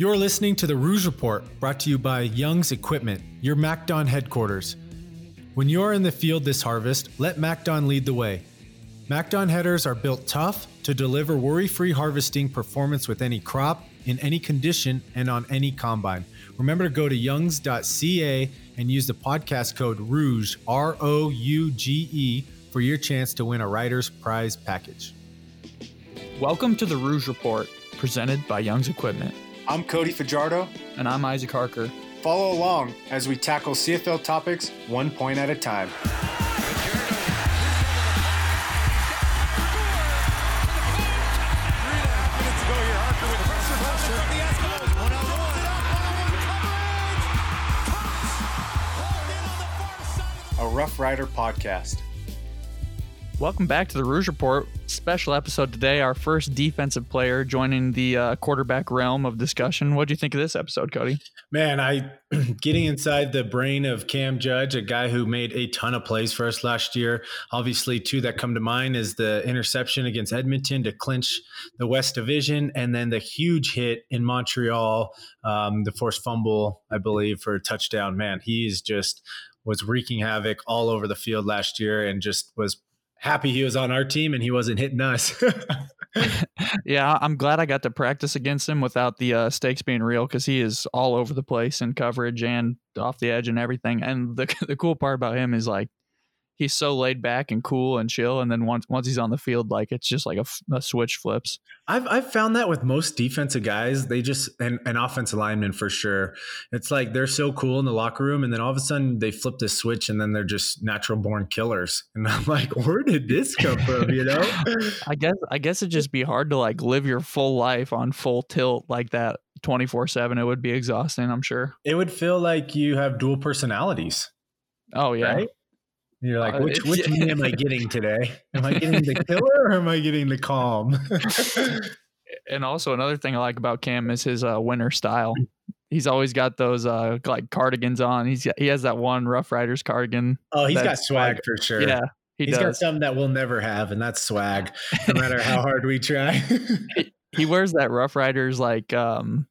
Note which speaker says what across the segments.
Speaker 1: You're listening to the Rouge Report, brought to you by Young's Equipment, your MacDon headquarters. When you're in the field this harvest, let MacDon lead the way. MacDon headers are built tough to deliver worry free harvesting performance with any crop, in any condition, and on any combine. Remember to go to youngs.ca and use the podcast code ROUGE, R O U G E, for your chance to win a Rider's Prize package.
Speaker 2: Welcome to the Rouge Report, presented by Young's Equipment.
Speaker 1: I'm Cody Fajardo.
Speaker 2: And I'm Isaac Harker.
Speaker 1: Follow along as we tackle CFL topics one point at a time. A Rough Rider podcast.
Speaker 2: Welcome back to the Rouge Report. Special episode today. Our first defensive player joining the uh, quarterback realm of discussion. What do you think of this episode, Cody?
Speaker 1: Man, I getting inside the brain of Cam Judge, a guy who made a ton of plays for us last year. Obviously, two that come to mind is the interception against Edmonton to clinch the West Division, and then the huge hit in Montreal, um, the forced fumble, I believe, for a touchdown. Man, he just was wreaking havoc all over the field last year and just was happy he was on our team and he wasn't hitting us.
Speaker 2: yeah, I'm glad I got to practice against him without the uh, stakes being real because he is all over the place in coverage and off the edge and everything. And the the cool part about him is like he's so laid back and cool and chill. And then once once he's on the field, like it's just like a, a switch flips.
Speaker 1: I've I've found that with most defensive guys, they just and, and offensive linemen for sure. It's like they're so cool in the locker room, and then all of a sudden they flip the switch, and then they're just natural born killers. And I'm like, where did this come from? You know?
Speaker 2: I guess I guess it'd just be hard to like live your full life on full tilt like that 24 7 it would be exhausting i'm sure
Speaker 1: it would feel like you have dual personalities
Speaker 2: oh yeah right?
Speaker 1: You're like, uh, which which me am I getting today? Am I getting the killer or am I getting the calm?
Speaker 2: and also another thing I like about Cam is his uh, winter style. He's always got those uh, like cardigans on. He's got, he has that one Rough Riders cardigan.
Speaker 1: Oh, he's got swag like, for sure.
Speaker 2: Yeah,
Speaker 1: he has got something that we'll never have, and that's swag. No matter how hard we try.
Speaker 2: he, he wears that Rough Riders like um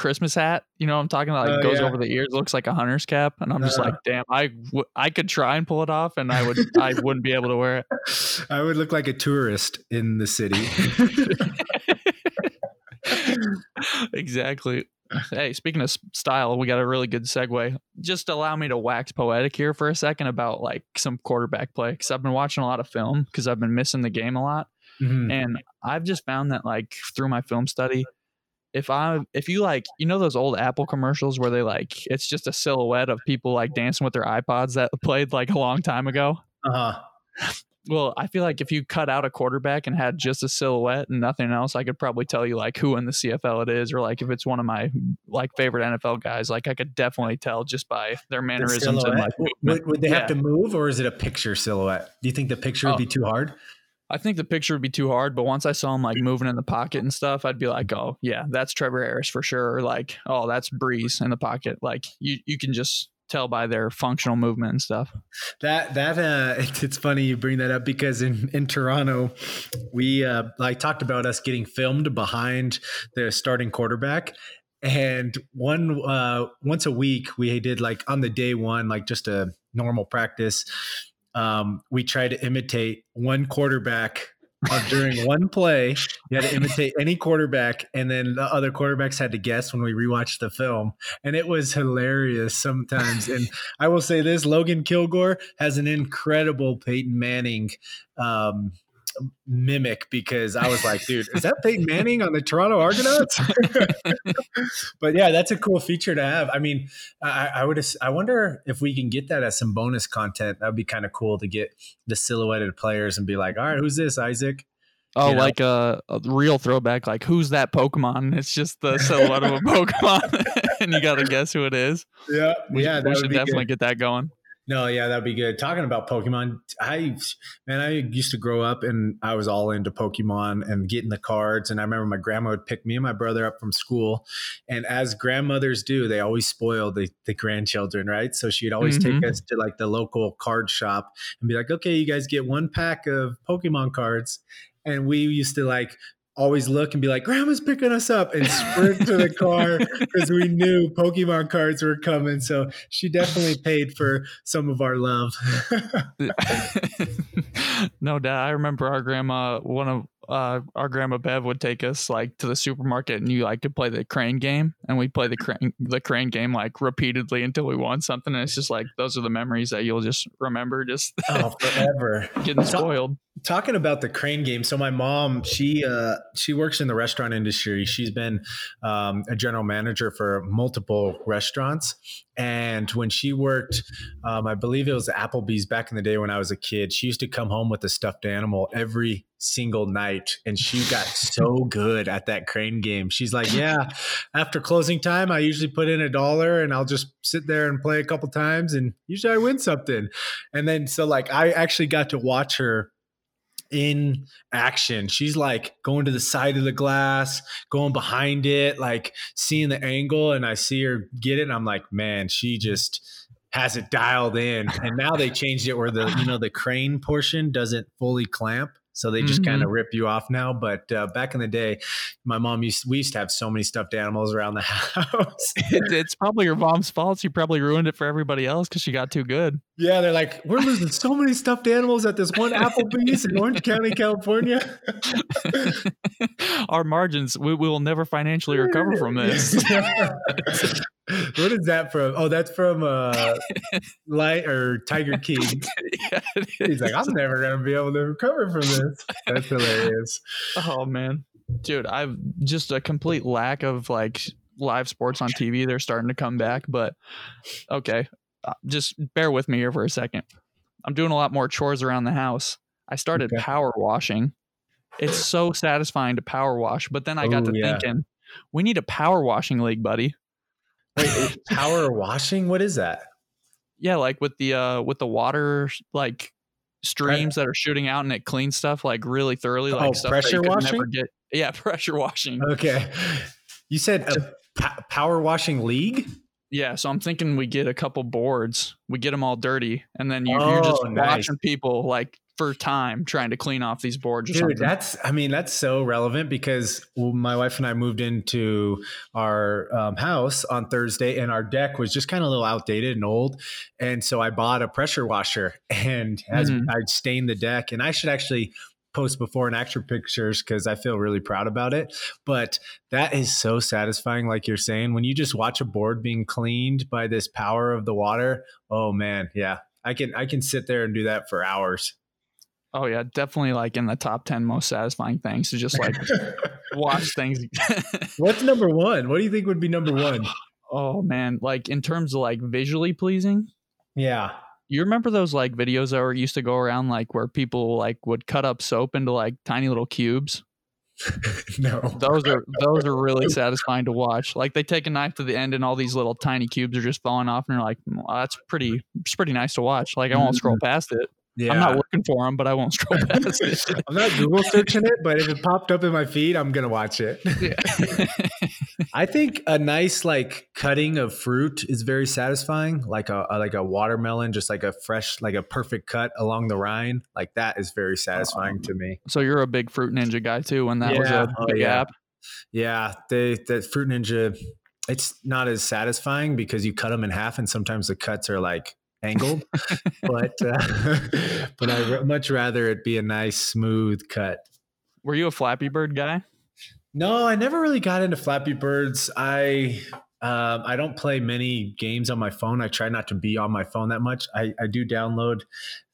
Speaker 2: Christmas hat. You know what I'm talking about? Like oh, goes yeah. over the ears, looks like a hunter's cap, and I'm just uh, like, damn, I, w- I could try and pull it off, and I would I wouldn't be able to wear it.
Speaker 1: I would look like a tourist in the city.
Speaker 2: exactly. Hey, speaking of style, we got a really good segue. Just allow me to wax poetic here for a second about like some quarterback play because I've been watching a lot of film because I've been missing the game a lot, mm-hmm. and I've just found that like through my film study if I if you like you know those old Apple commercials where they like it's just a silhouette of people like dancing with their iPods that played like a long time ago.
Speaker 1: Uh huh.
Speaker 2: Well, I feel like if you cut out a quarterback and had just a silhouette and nothing else, I could probably tell you like who in the CFL it is, or like if it's one of my like favorite NFL guys. Like I could definitely tell just by their mannerisms. The and, like,
Speaker 1: would, would, they yeah. have to move, or is it a picture silhouette? Do you think the picture would oh. be too hard?
Speaker 2: I think the picture would be too hard, but once I saw him like moving in the pocket and stuff, I'd be like, oh yeah, that's Trevor Harris for sure. Or like, oh, that's Brees in the pocket. Like you, you can just tell by their functional movement and stuff.
Speaker 1: That that uh, it's funny you bring that up because in in Toronto, we uh, like talked about us getting filmed behind the starting quarterback, and one uh, once a week we did like on the day one like just a normal practice um, we tried to imitate one quarterback during one play. You had to imitate any quarterback, and then the other quarterbacks had to guess when we rewatched the film. And it was hilarious sometimes. and I will say this Logan Kilgore has an incredible Peyton Manning um, mimic because I was like, dude, is that Peyton Manning on the Toronto Argonauts? but yeah, that's a cool feature to have. I mean, I, I, would, I wonder if we can get that as some bonus content. That would be kind of cool to get the silhouetted players and be like, all right, who's this, Isaac?
Speaker 2: Oh, you know? like a, a, real throwback, like who's that Pokemon? It's just the silhouette of a Pokemon, and you got to guess who it is.
Speaker 1: Yeah,
Speaker 2: we,
Speaker 1: yeah,
Speaker 2: we should definitely good. get that going.
Speaker 1: No, yeah, that'd be good. Talking about Pokemon, I man, I used to grow up and I was all into Pokemon and getting the cards. And I remember my grandma would pick me and my brother up from school, and as grandmothers do, they always spoil the the grandchildren, right? So she'd always mm-hmm. take us to like the local card shop and be like, "Okay, you guys get one pack of Pokemon cards," and we used to like always look and be like, Grandma's picking us up and sprint to the car because we knew Pokemon cards were coming. So she definitely paid for some of our love.
Speaker 2: no doubt. I remember our grandma, one of uh, our grandma Bev would take us like to the supermarket and you like to play the crane game and we play the crane the crane game like repeatedly until we won something and it's just like those are the memories that you'll just remember just
Speaker 1: oh, forever
Speaker 2: getting spoiled
Speaker 1: talking about the crane game so my mom she uh she works in the restaurant industry. She's been um, a general manager for multiple restaurants. And when she worked um, i believe it was applebee's back in the day when i was a kid she used to come home with a stuffed animal every single night and she got so good at that crane game. She's like yeah after closing time i usually put in a dollar and i'll just sit there and play a couple times and usually i win something. And then so like i actually got to watch her in action. She's like going to the side of the glass, going behind it, like seeing the angle, and I see her get it, and I'm like, man, she just has it dialed in. And now they changed it where the you know the crane portion doesn't fully clamp. So they just mm-hmm. kind of rip you off now. But uh, back in the day, my mom used we used to have so many stuffed animals around the house.
Speaker 2: it, it's probably your mom's fault. She probably ruined it for everybody else because she got too good.
Speaker 1: Yeah, they're like, we're losing so many stuffed animals at this one Applebee's in Orange County, California.
Speaker 2: Our margins, we, we will never financially recover from this.
Speaker 1: What is that from? Oh, that's from uh, Light or Tiger King. yeah, He's like, I'm never gonna be able to recover from this. That's hilarious.
Speaker 2: Oh man, dude, I've just a complete lack of like live sports on TV. They're starting to come back, but okay, uh, just bear with me here for a second. I'm doing a lot more chores around the house. I started okay. power washing. It's so satisfying to power wash, but then I got Ooh, to yeah. thinking, we need a power washing league, buddy.
Speaker 1: Wait, power washing? What is that?
Speaker 2: Yeah, like with the uh with the water like streams that are shooting out and it cleans stuff like really thoroughly like
Speaker 1: oh, pressure washing?
Speaker 2: Get, yeah, pressure washing.
Speaker 1: Okay. You said a power washing league?
Speaker 2: Yeah, so I'm thinking we get a couple boards, we get them all dirty, and then you, are just oh, nice. watching people like for time trying to clean off these boards. Dude, something.
Speaker 1: that's I mean that's so relevant because my wife and I moved into our um, house on Thursday, and our deck was just kind of a little outdated and old, and so I bought a pressure washer, and as mm-hmm. I stained the deck, and I should actually post before and after pictures because I feel really proud about it. But that is so satisfying, like you're saying, when you just watch a board being cleaned by this power of the water. Oh man, yeah, I can I can sit there and do that for hours.
Speaker 2: Oh yeah, definitely like in the top 10 most satisfying things to just like watch things.
Speaker 1: What's number 1? What do you think would be number 1?
Speaker 2: Oh man, like in terms of like visually pleasing?
Speaker 1: Yeah.
Speaker 2: You remember those like videos that were used to go around like where people like would cut up soap into like tiny little cubes?
Speaker 1: no.
Speaker 2: Those are those are really satisfying to watch. Like they take a knife to the end and all these little tiny cubes are just falling off and you're like, well, that's pretty it's pretty nice to watch. Like I won't scroll mm-hmm. past it. Yeah. I'm not looking for them, but I won't scroll past it.
Speaker 1: I'm not Google searching it, but if it popped up in my feed, I'm gonna watch it. Yeah. I think a nice like cutting of fruit is very satisfying, like a, like a watermelon, just like a fresh, like a perfect cut along the rind. Like that is very satisfying um, to me.
Speaker 2: So you're a big Fruit Ninja guy too. When that yeah. was a oh, big
Speaker 1: yeah.
Speaker 2: app.
Speaker 1: Yeah, they the Fruit Ninja. It's not as satisfying because you cut them in half, and sometimes the cuts are like angled, but uh, but I much rather it be a nice smooth cut.
Speaker 2: Were you a Flappy Bird guy?
Speaker 1: No, I never really got into Flappy Birds. I um, I don't play many games on my phone. I try not to be on my phone that much. I, I do download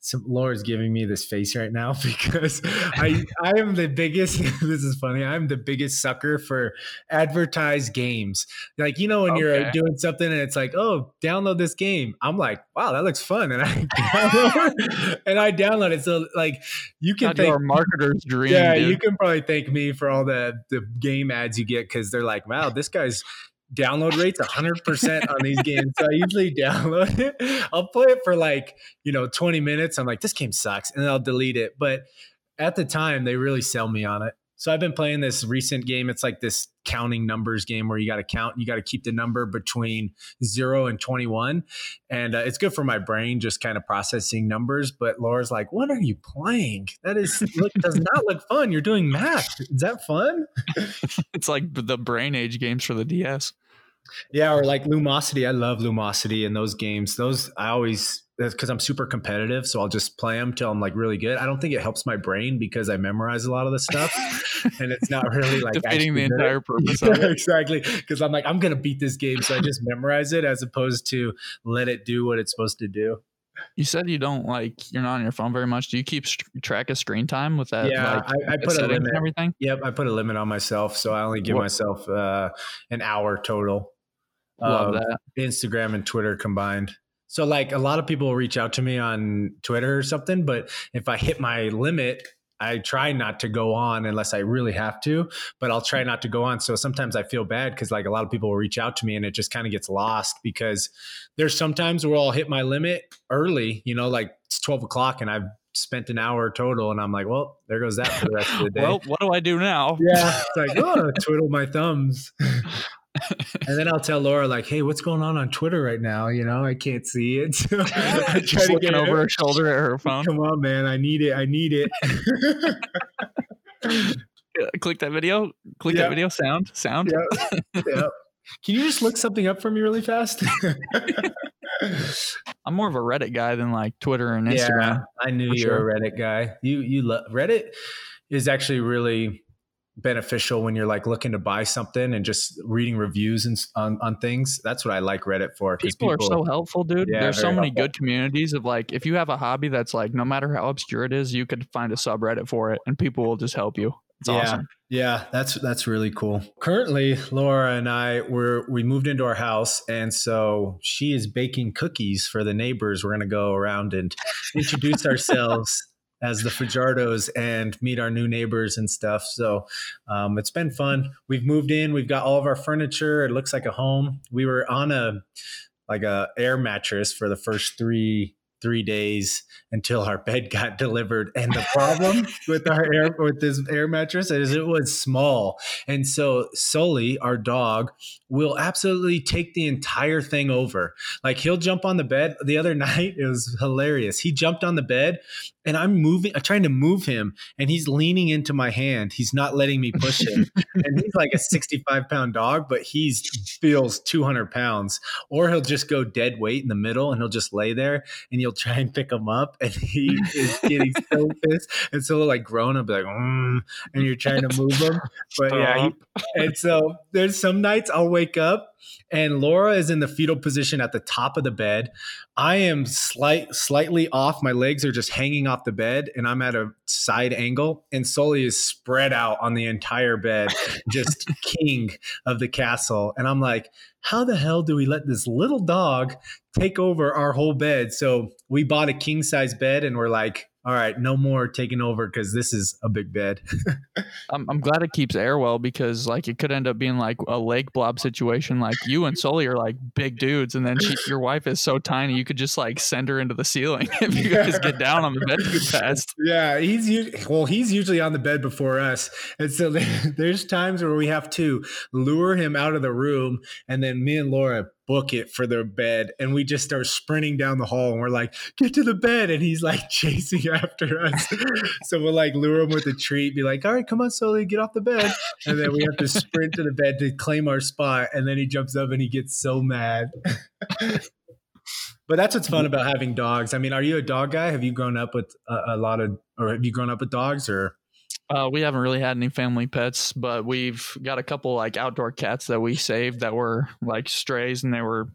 Speaker 1: some Laura's giving me this face right now because I I am the biggest this is funny. I'm the biggest sucker for advertised games. Like you know when okay. you're doing something and it's like, "Oh, download this game." I'm like, "Wow, that looks fun." And I download and I download it. So like you can
Speaker 2: thank our marketer's dream.
Speaker 1: Yeah,
Speaker 2: dude.
Speaker 1: you can probably thank me for all the the game ads you get cuz they're like, "Wow, this guy's download rates 100% on these games. So I usually download it. I'll play it for like, you know, 20 minutes. I'm like, this game sucks. And then I'll delete it. But at the time, they really sell me on it. So I've been playing this recent game. It's like this counting numbers game where you got to count, you got to keep the number between zero and 21. And uh, it's good for my brain, just kind of processing numbers. But Laura's like, what are you playing? That is, look, does not look fun. You're doing math. Is that fun?
Speaker 2: it's like the brain age games for the DS.
Speaker 1: Yeah, or like Lumosity. I love Lumosity and those games. Those I always because I'm super competitive, so I'll just play them till I'm like really good. I don't think it helps my brain because I memorize a lot of the stuff, and it's not really like
Speaker 2: defeating the entire purpose.
Speaker 1: yeah, exactly, because I'm like I'm gonna beat this game, so I just memorize it as opposed to let it do what it's supposed to do.
Speaker 2: You said you don't like you're not on your phone very much. Do you keep st- track of screen time with that?
Speaker 1: Yeah,
Speaker 2: like,
Speaker 1: I, I put a limit.
Speaker 2: everything.
Speaker 1: Yep, I put a limit on myself, so I only give what? myself uh, an hour total.
Speaker 2: Love that.
Speaker 1: Instagram and Twitter combined. So like a lot of people reach out to me on Twitter or something, but if I hit my limit, I try not to go on unless I really have to, but I'll try not to go on. So sometimes I feel bad because like a lot of people will reach out to me and it just kind of gets lost because there's sometimes where I'll hit my limit early, you know, like it's 12 o'clock and I've spent an hour total and I'm like, well, there goes that for the rest of the day.
Speaker 2: well, what do I do now?
Speaker 1: Yeah. It's like, oh, twiddle my thumbs and then I'll tell Laura like, "Hey, what's going on on Twitter right now? You know, I can't see it." So
Speaker 2: I try to get over her shoulder at her phone.
Speaker 1: Come on, man! I need it. I need it.
Speaker 2: Click that video. Click that video. Sound. Sound.
Speaker 1: Yeah. yeah. Can you just look something up for me really fast?
Speaker 2: I'm more of a Reddit guy than like Twitter and Instagram. Yeah,
Speaker 1: I knew you were a Reddit guy. You you love Reddit is actually really beneficial when you're like looking to buy something and just reading reviews and on, on things. That's what I like Reddit for.
Speaker 2: People, people, are so helpful, dude. Yeah, There's so many helpful. good communities of like, if you have a hobby that's like, no matter how obscure it is, you could find a subreddit for it and people will just help you. It's
Speaker 1: yeah.
Speaker 2: awesome.
Speaker 1: Yeah, that's that's really cool. Currently, Laura and I were we moved into our house, and so she is baking cookies for the neighbors. We're gonna go around and introduce ourselves as the Fajardos and meet our new neighbors and stuff. So um, it's been fun. We've moved in. We've got all of our furniture. It looks like a home. We were on a like a air mattress for the first three three days until our bed got delivered. And the problem with our air with this air mattress is it was small. And so Sully, our dog, will absolutely take the entire thing over. Like he'll jump on the bed. The other night, it was hilarious. He jumped on the bed and I'm moving, I'm trying to move him, and he's leaning into my hand. He's not letting me push him. and he's like a 65 pound dog, but he feels 200 pounds. Or he'll just go dead weight in the middle and he'll just lay there and you'll try and pick him up. And he is getting so pissed and so like grown up, like, mm, and you're trying to move him. But yeah, he, and so there's some nights I'll wake up and Laura is in the fetal position at the top of the bed. I am slight slightly off. My legs are just hanging off the bed and I'm at a side angle and Sully is spread out on the entire bed, just king of the castle. And I'm like, how the hell do we let this little dog take over our whole bed? So we bought a king size bed and we're like, all right, no more taking over because this is a big bed.
Speaker 2: I'm, I'm glad it keeps air well because like it could end up being like a lake blob situation. Like you and Sully are like big dudes, and then she, your wife is so tiny you could just like send her into the ceiling if you guys get down on the bed too fast.
Speaker 1: Yeah, he's well, he's usually on the bed before us, and so there's times where we have to lure him out of the room, and then me and Laura book it for their bed and we just start sprinting down the hall and we're like get to the bed and he's like chasing after us. So we'll like lure him with a treat be like all right come on Sully get off the bed. And then we have to sprint to the bed to claim our spot and then he jumps up and he gets so mad. But that's what's fun about having dogs. I mean are you a dog guy? Have you grown up with a, a lot of or have you grown up with dogs or
Speaker 2: uh, we haven't really had any family pets, but we've got a couple like outdoor cats that we saved that were like strays and they were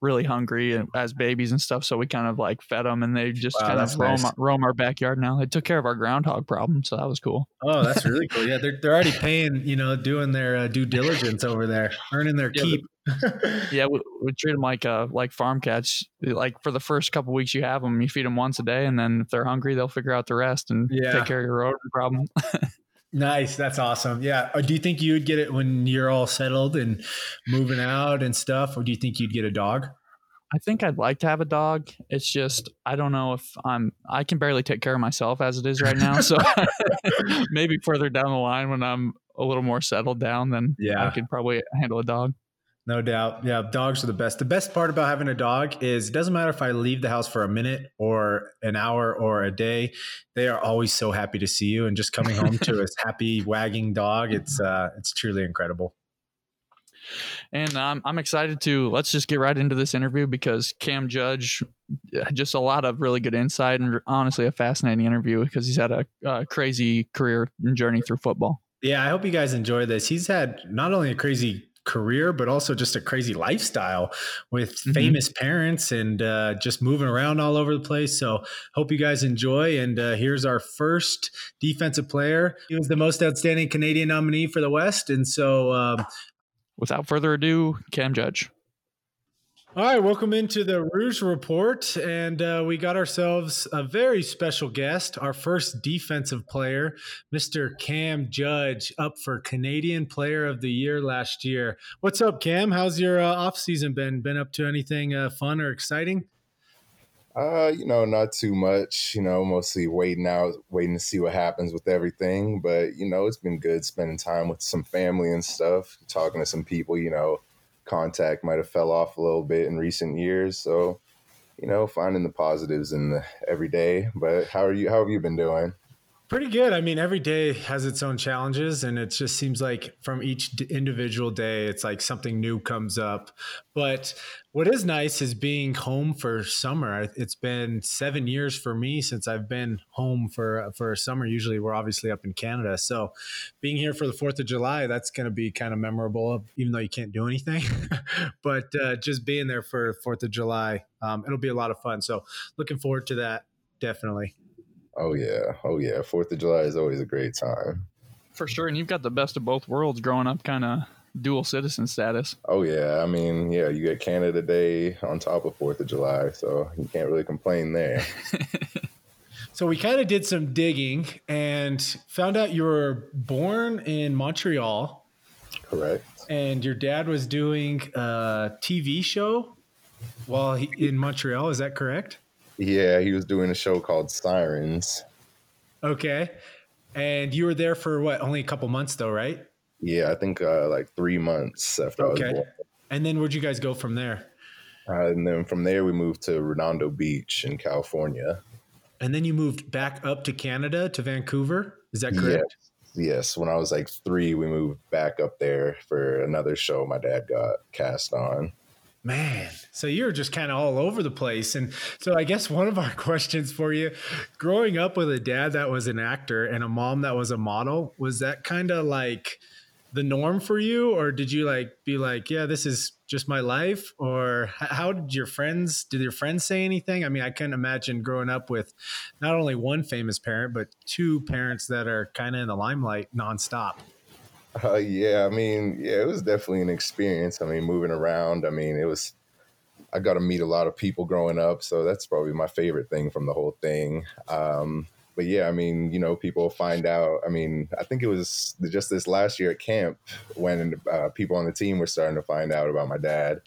Speaker 2: really hungry as babies and stuff. So we kind of like fed them and they just wow, kind of roam, nice. roam our backyard now. They took care of our groundhog problem. So that was cool.
Speaker 1: Oh, that's really cool. Yeah. They're, they're already paying, you know, doing their uh, due diligence over there, earning their yeah, keep.
Speaker 2: yeah. We, we, treat them like, uh, like farm cats. Like for the first couple weeks you have them, you feed them once a day. And then if they're hungry, they'll figure out the rest and yeah. take care of your rodent problem.
Speaker 1: Nice. That's awesome. Yeah. Or do you think you would get it when you're all settled and moving out and stuff? Or do you think you'd get a dog?
Speaker 2: I think I'd like to have a dog. It's just I don't know if I'm I can barely take care of myself as it is right now. So maybe further down the line when I'm a little more settled down, then yeah. I could probably handle a dog.
Speaker 1: No doubt. Yeah, dogs are the best. The best part about having a dog is it doesn't matter if I leave the house for a minute or an hour or a day, they are always so happy to see you and just coming home to a happy wagging dog, it's uh it's truly incredible.
Speaker 2: And um, I'm excited to let's just get right into this interview because Cam Judge, just a lot of really good insight and honestly a fascinating interview because he's had a, a crazy career and journey through football.
Speaker 1: Yeah, I hope you guys enjoy this. He's had not only a crazy career, but also just a crazy lifestyle with mm-hmm. famous parents and uh, just moving around all over the place. So, hope you guys enjoy. And uh, here's our first defensive player. He was the most outstanding Canadian nominee for the West. And so, um,
Speaker 2: without further ado, Cam Judge.
Speaker 1: All right, welcome into the Rouge Report. And uh, we got ourselves a very special guest, our first defensive player, Mr. Cam Judge, up for Canadian Player of the Year last year. What's up, Cam? How's your uh, off season been? Been up to anything uh, fun or exciting?
Speaker 3: Uh, you know, not too much. You know, mostly waiting out, waiting to see what happens with everything. But you know, it's been good spending time with some family and stuff, talking to some people. You know, contact might have fell off a little bit in recent years. So, you know, finding the positives in the every day. But how are you? How have you been doing?
Speaker 1: Pretty good. I mean, every day has its own challenges, and it just seems like from each individual day, it's like something new comes up. But what is nice is being home for summer. It's been seven years for me since I've been home for for summer. Usually, we're obviously up in Canada, so being here for the Fourth of July, that's going to be kind of memorable, even though you can't do anything. but uh, just being there for Fourth of July, um, it'll be a lot of fun. So, looking forward to that. Definitely.
Speaker 3: Oh yeah, oh yeah. Fourth of July is always a great time.
Speaker 2: For sure, and you've got the best of both worlds growing up, kind of dual citizen status.
Speaker 3: Oh yeah, I mean, yeah, you get Canada Day on top of Fourth of July, so you can't really complain there.
Speaker 1: so we kind of did some digging and found out you were born in Montreal.
Speaker 3: Correct.
Speaker 1: And your dad was doing a TV show while he, in Montreal. Is that correct?
Speaker 3: Yeah, he was doing a show called Sirens.
Speaker 1: Okay. And you were there for what? Only a couple months though, right?
Speaker 3: Yeah, I think uh, like three months after okay. I was born.
Speaker 1: And then where'd you guys go from there?
Speaker 3: Uh, and then from there we moved to Redondo Beach in California.
Speaker 1: And then you moved back up to Canada to Vancouver. Is that correct?
Speaker 3: Yes. yes. When I was like three, we moved back up there for another show my dad got cast on.
Speaker 1: Man, so you're just kind of all over the place. And so I guess one of our questions for you growing up with a dad that was an actor and a mom that was a model, was that kind of like the norm for you? Or did you like be like, yeah, this is just my life? Or how did your friends, did your friends say anything? I mean, I can imagine growing up with not only one famous parent, but two parents that are kind of in the limelight nonstop.
Speaker 3: Uh, yeah, I mean, yeah, it was definitely an experience. I mean, moving around. I mean, it was. I got to meet a lot of people growing up, so that's probably my favorite thing from the whole thing. Um, but yeah, I mean, you know, people find out. I mean, I think it was just this last year at camp when uh, people on the team were starting to find out about my dad.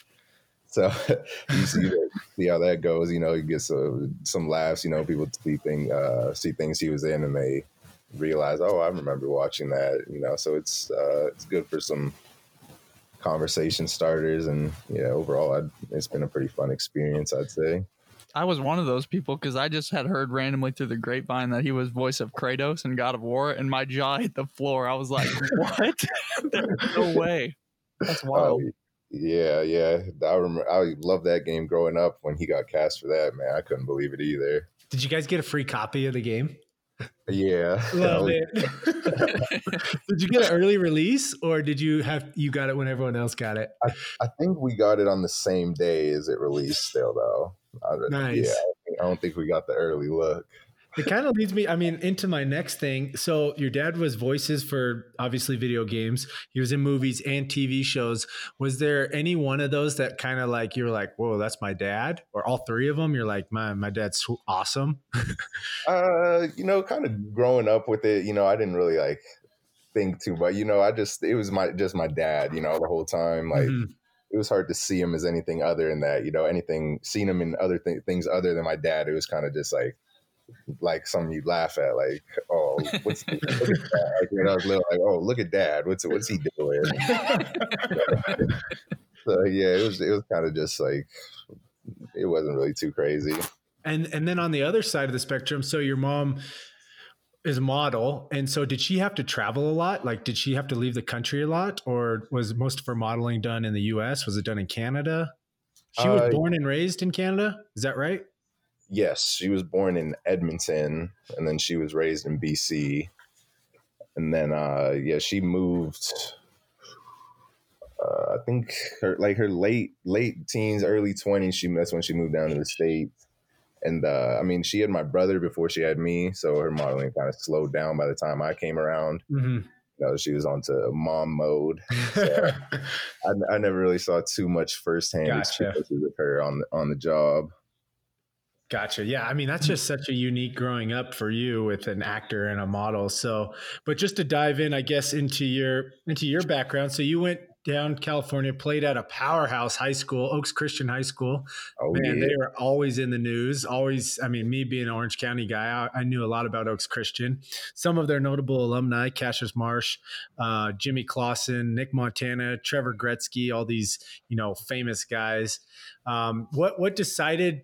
Speaker 3: So you see, that, see how that goes. You know, you get some, some laughs. You know, people see thing uh, see things he was in, and they realize, oh, I remember watching that. You know, so it's uh, it's good for some conversation starters, and yeah, overall, I'd, it's been a pretty fun experience, I'd say.
Speaker 2: I was one of those people because I just had heard randomly through the grapevine that he was voice of Kratos in God of War, and my jaw hit the floor. I was like, "What? There's no way! That's oh, wild." Oh,
Speaker 3: yeah, yeah. I remember. I loved that game growing up. When he got cast for that, man, I couldn't believe it either.
Speaker 1: Did you guys get a free copy of the game?
Speaker 3: Yeah.
Speaker 1: Love it. did you get an early release or did you have you got it when everyone else got it?
Speaker 3: I, I think we got it on the same day as it released still though.
Speaker 1: Nice.
Speaker 3: Yeah, I don't think we got the early look
Speaker 1: it kind of leads me i mean into my next thing. So your dad was voices for obviously video games. He was in movies and tv shows. Was there any one of those that kind of like you were like whoa that's my dad? Or all three of them you're like man my dad's awesome.
Speaker 3: Uh you know kind of growing up with it you know i didn't really like think too but you know i just it was my just my dad you know the whole time. Like mm-hmm. it was hard to see him as anything other than that. You know, anything seeing him in other th- things other than my dad. It was kind of just like like something you laugh at, like, oh, what's look at like when I was little, like, oh, look at dad, what's what's he doing? so yeah, it was it was kind of just like it wasn't really too crazy.
Speaker 1: And and then on the other side of the spectrum, so your mom is a model, and so did she have to travel a lot? Like, did she have to leave the country a lot, or was most of her modeling done in the U.S.? Was it done in Canada? She was uh, born and raised in Canada. Is that right?
Speaker 3: Yes, she was born in Edmonton, and then she was raised in BC, and then uh, yeah, she moved. Uh, I think her like her late late teens, early twenties. She that's when she moved down to the states and uh, I mean, she had my brother before she had me, so her modeling kind of slowed down by the time I came around. Mm-hmm. You know, she was onto mom mode. So I, I, never really saw too much firsthand gotcha. experiences with her on the, on the job.
Speaker 1: Gotcha. Yeah. I mean, that's just such a unique growing up for you with an actor and a model. So, but just to dive in, I guess, into your into your background. So you went down California, played at a powerhouse high school, Oaks Christian High School. Oh, Man, yeah. they were always in the news. Always, I mean, me being an Orange County guy, I, I knew a lot about Oaks Christian. Some of their notable alumni, Cassius Marsh, uh, Jimmy Clausen, Nick Montana, Trevor Gretzky, all these, you know, famous guys. Um, what what decided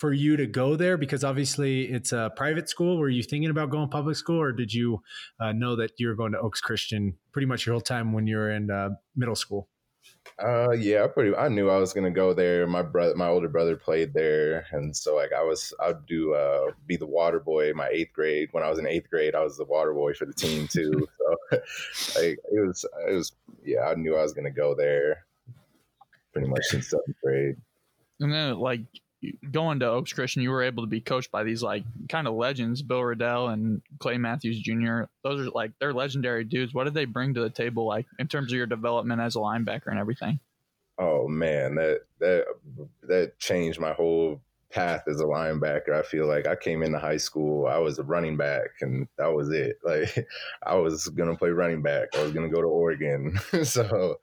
Speaker 1: for you to go there? Because obviously it's a private school. Were you thinking about going public school, or did you uh, know that you were going to Oaks Christian pretty much your whole time when you were in uh, middle school?
Speaker 3: Uh, yeah, I pretty. I knew I was gonna go there. My brother, my older brother, played there, and so like I was, I'd do uh, be the water boy. My eighth grade, when I was in eighth grade, I was the water boy for the team too. so like it was, it was, yeah, I knew I was gonna go there, pretty much since seventh grade.
Speaker 2: And then like going to Oaks Christian, you were able to be coached by these like kind of legends, Bill Redell and Clay Matthews Jr. Those are like they're legendary dudes. What did they bring to the table, like in terms of your development as a linebacker and everything?
Speaker 3: Oh man, that that that changed my whole path as a linebacker. I feel like I came into high school, I was a running back, and that was it. Like I was gonna play running back. I was gonna go to Oregon. so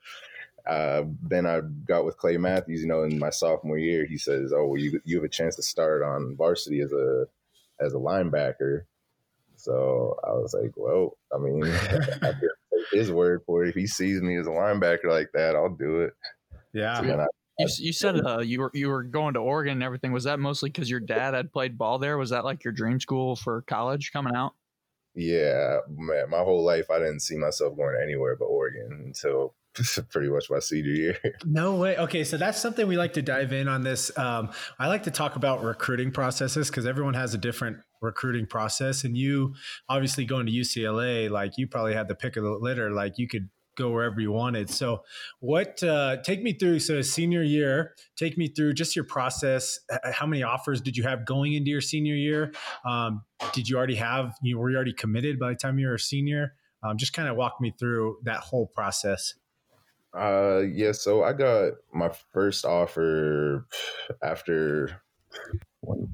Speaker 3: uh, then I got with Clay Matthews, you know, in my sophomore year. He says, "Oh, well, you you have a chance to start on varsity as a as a linebacker." So I was like, "Well, I mean, I take his word for it. If he sees me as a linebacker like that, I'll do it."
Speaker 1: Yeah. So I,
Speaker 2: you, you said uh, you were you were going to Oregon and everything. Was that mostly because your dad had played ball there? Was that like your dream school for college coming out?
Speaker 3: Yeah, man, my whole life I didn't see myself going anywhere but Oregon until pretty much my senior year.
Speaker 1: No way. Okay, so that's something we like to dive in on this. Um, I like to talk about recruiting processes because everyone has a different recruiting process, and you obviously going to UCLA, like you probably had the pick of the litter. Like you could go wherever you wanted. So, what uh, take me through? So, senior year, take me through just your process. How many offers did you have going into your senior year? Um, did you already have? You were you already committed by the time you were a senior? Um, just kind of walk me through that whole process.
Speaker 3: Uh, yeah. So I got my first offer after when,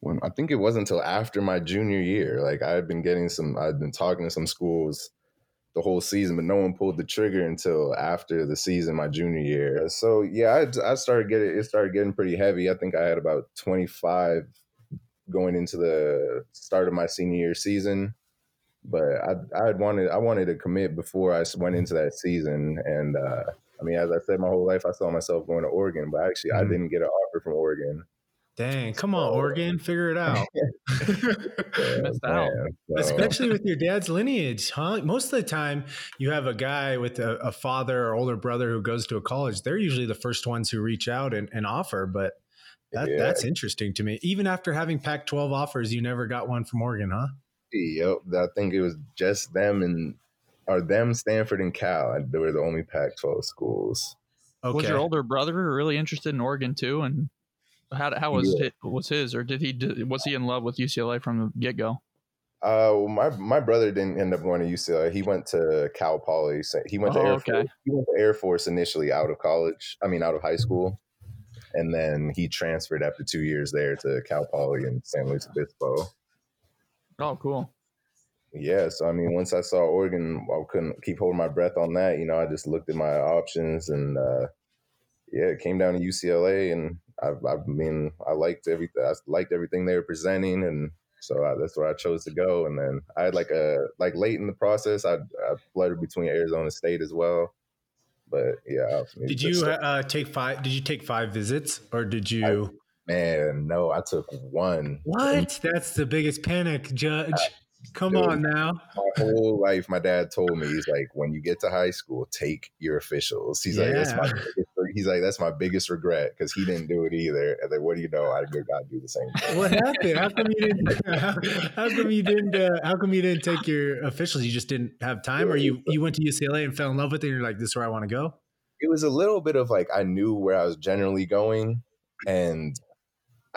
Speaker 3: when I think it wasn't until after my junior year. Like I had been getting some, I'd been talking to some schools the whole season, but no one pulled the trigger until after the season, my junior year. So yeah, I, I started getting it started getting pretty heavy. I think I had about twenty five going into the start of my senior year season but I I had wanted I wanted to commit before I went into that season, and uh, I mean, as I said, my whole life I saw myself going to Oregon, but actually mm-hmm. I didn't get an offer from Oregon.
Speaker 1: Dang, come on, Oregon, figure it out. yeah, out. So. Especially with your dad's lineage, huh? Most of the time, you have a guy with a, a, father or older brother who goes to a college. They're usually the first ones who reach out and, and offer, but that, yeah. that's interesting to me. Even after having Pac 12 offers, you never got one from Oregon, huh?
Speaker 3: Yep, I think it was just them and or them, Stanford and Cal. They were the only Pac-12 schools.
Speaker 2: Okay. Was your older brother really interested in Oregon too? And how how was yeah. it, was his or did he was he in love with UCLA from the get go?
Speaker 3: Uh, well, my my brother didn't end up going to UCLA. He went to Cal Poly. He went to oh, Air okay. Force. He went to Air Force initially out of college. I mean, out of high school, and then he transferred after two years there to Cal Poly in San Luis Obispo.
Speaker 2: Oh, cool.
Speaker 3: Yeah, so I mean, once I saw Oregon, I couldn't keep holding my breath on that. You know, I just looked at my options and uh, yeah, it came down to UCLA, and I, I mean, I liked everything. I liked everything they were presenting, and so I, that's where I chose to go. And then I had like a like late in the process, I, I fluttered between Arizona State as well. But yeah,
Speaker 1: did you uh, take five? Did you take five visits, or did you?
Speaker 3: I, man, no, I took one.
Speaker 1: What? That's the biggest panic, Judge. Come Dude, on now.
Speaker 3: My whole life, my dad told me he's like, when you get to high school, take your officials. He's yeah. like, that's my biggest, he's like, that's my biggest regret because he didn't do it either. And then what do you know? I did to do the same
Speaker 1: thing. What happened? How come you didn't? How, how come you didn't? Uh, how come you didn't take your officials? You just didn't have time, or you you went to UCLA and fell in love with it. and You're like, this is where I want to go.
Speaker 3: It was a little bit of like I knew where I was generally going, and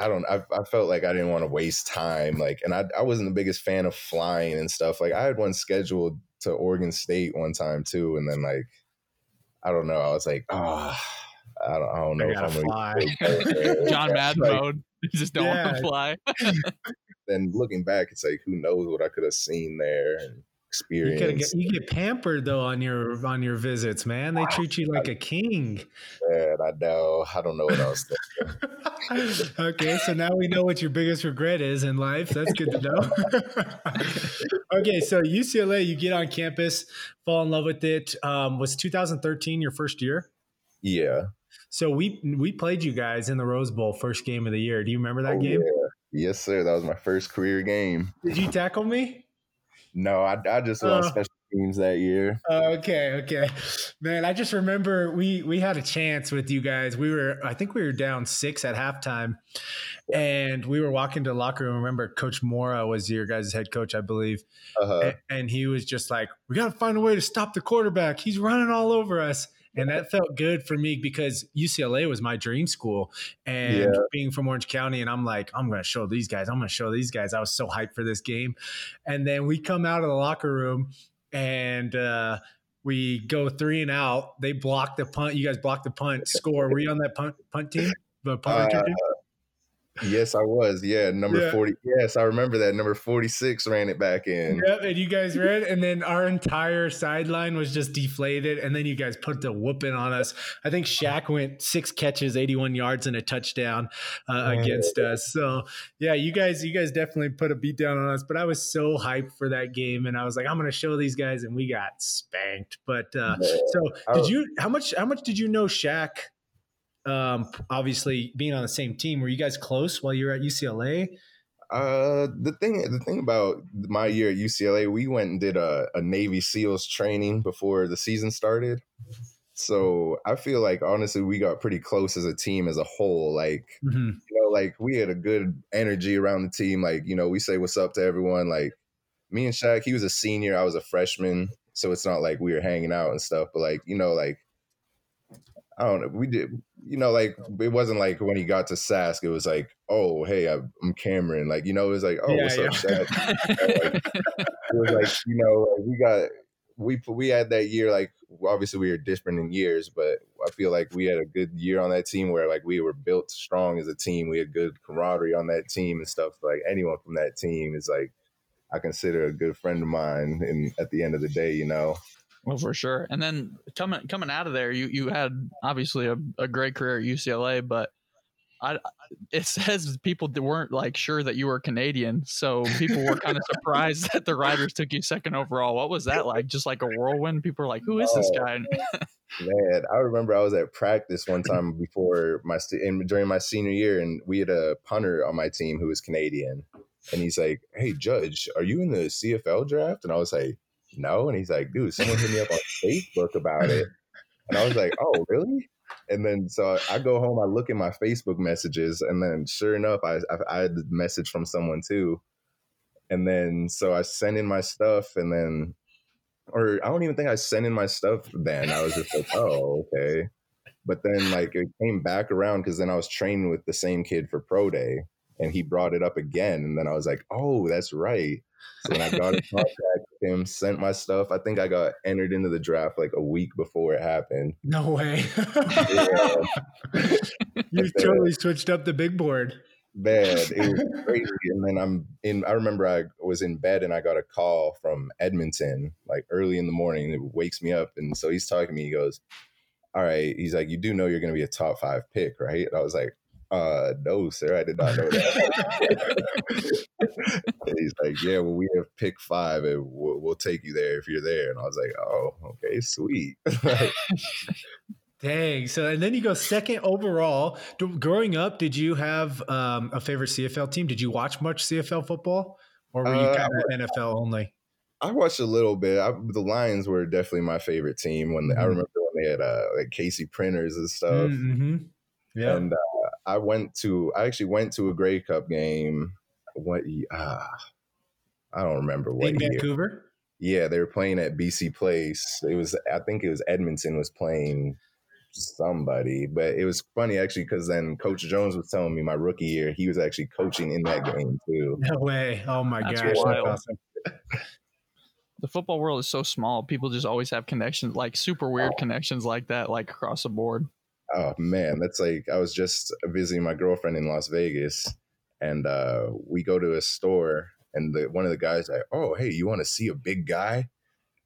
Speaker 3: I don't I, I felt like I didn't want to waste time like and I I wasn't the biggest fan of flying and stuff like I had one scheduled to Oregon State one time too and then like I don't know I was like ah oh, I don't I don't know I if I'm gonna
Speaker 2: fly. John Madden like, mode you just don't yeah. want to fly
Speaker 3: then looking back it's like who knows what I could have seen there and experience.
Speaker 1: You, get, you get pampered though on your on your visits, man. They treat you like a king.
Speaker 3: Man, I know. I don't know what else.
Speaker 1: okay, so now we know what your biggest regret is in life. That's good to know. okay, so UCLA, you get on campus, fall in love with it. Um, was 2013 your first year?
Speaker 3: Yeah.
Speaker 1: So we we played you guys in the Rose Bowl first game of the year. Do you remember that oh, game?
Speaker 3: Yeah. Yes, sir. That was my first career game.
Speaker 1: Did you tackle me?
Speaker 3: No, I, I just won uh, special teams that year.
Speaker 1: Okay, okay, man. I just remember we we had a chance with you guys. We were, I think we were down six at halftime, and we were walking to the locker room. Remember, Coach Mora was your guys' head coach, I believe, uh-huh. and, and he was just like, "We got to find a way to stop the quarterback. He's running all over us." And that felt good for me because UCLA was my dream school, and yeah. being from Orange County, and I'm like, I'm going to show these guys. I'm going to show these guys. I was so hyped for this game, and then we come out of the locker room, and uh, we go three and out. They block the punt. You guys block the punt. Score. Were you on that punt punt team? The punt uh, team?
Speaker 3: Yes, I was. Yeah, number yeah. 40. Yes, I remember that. Number 46 ran it back in.
Speaker 1: Yep, and you guys ran, and then our entire sideline was just deflated, and then you guys put the whooping on us. I think Shaq went six catches, 81 yards, and a touchdown uh, against us. So yeah, you guys, you guys definitely put a beat down on us. But I was so hyped for that game, and I was like, I'm gonna show these guys, and we got spanked. But uh, so did you? How much? How much did you know Shaq? Um, obviously being on the same team. Were you guys close while you were at UCLA?
Speaker 3: Uh, the thing, the thing about my year at UCLA, we went and did a, a Navy SEALs training before the season started. So I feel like honestly, we got pretty close as a team as a whole. Like, mm-hmm. you know, like we had a good energy around the team. Like, you know, we say what's up to everyone. Like me and Shaq, he was a senior, I was a freshman. So it's not like we were hanging out and stuff, but like, you know, like I don't know. We did, you know, like it wasn't like when he got to Sask, it was like, oh, hey, I'm Cameron. Like, you know, it was like, oh, yeah, what's yeah. up, Sask? like, it was like, you know, we got we we had that year. Like, obviously, we were different in years, but I feel like we had a good year on that team where like we were built strong as a team. We had good camaraderie on that team and stuff. Like anyone from that team is like I consider a good friend of mine. And at the end of the day, you know.
Speaker 2: Well, for sure. And then coming coming out of there, you you had obviously a, a great career at UCLA, but I it says people weren't like sure that you were Canadian, so people were kind of surprised that the Riders took you second overall. What was that like? Just like a whirlwind. People were like, "Who is this oh, guy?"
Speaker 3: Man, I remember I was at practice one time before my in, during my senior year, and we had a punter on my team who was Canadian, and he's like, "Hey, Judge, are you in the CFL draft?" And I was like no. And he's like, dude, someone hit me up on Facebook about it. And I was like, oh, really? And then so I go home, I look at my Facebook messages, and then sure enough, I, I, I had the message from someone too. And then so I sent in my stuff, and then, or I don't even think I sent in my stuff then. I was just like, oh, okay. But then like it came back around because then I was training with the same kid for pro day, and he brought it up again, and then I was like, oh, that's right. So when I got in contact him, sent my stuff, I think I got entered into the draft like a week before it happened.
Speaker 1: No way. you totally switched up the big board.
Speaker 3: Bad. it was crazy. And then I'm in, I remember I was in bed and I got a call from Edmonton like early in the morning. It wakes me up. And so he's talking to me. He goes, all right. He's like, you do know you're going to be a top five pick, right? And I was like, uh, no, sir, I did not know that. he's like, yeah, well, we have pick five and we'll, we'll, take you there if you're there. And I was like, oh, okay, sweet.
Speaker 1: Dang. So, and then you go second overall. Growing up, did you have um, a favorite CFL team? Did you watch much CFL football or were you uh, kind of NFL only?
Speaker 3: I watched a little bit. I, the Lions were definitely my favorite team when mm-hmm. I remember when they had uh, like Casey Printers and stuff. Mm-hmm. Yeah. And uh, I went to, I actually went to a Grey Cup game. What, uh, I don't remember what
Speaker 1: In year. Vancouver?
Speaker 3: Yeah, they were playing at BC Place. It was, I think it was Edmonton was playing somebody, but it was funny actually because then Coach Jones was telling me my rookie year he was actually coaching in that game too.
Speaker 1: No way! Oh my That's gosh! Awesome.
Speaker 2: the football world is so small. People just always have connections, like super weird oh. connections like that, like across the board.
Speaker 3: Oh man, that's like I was just visiting my girlfriend in Las Vegas, and uh, we go to a store, and the, one of the guys like, "Oh, hey, you want to see a big guy?"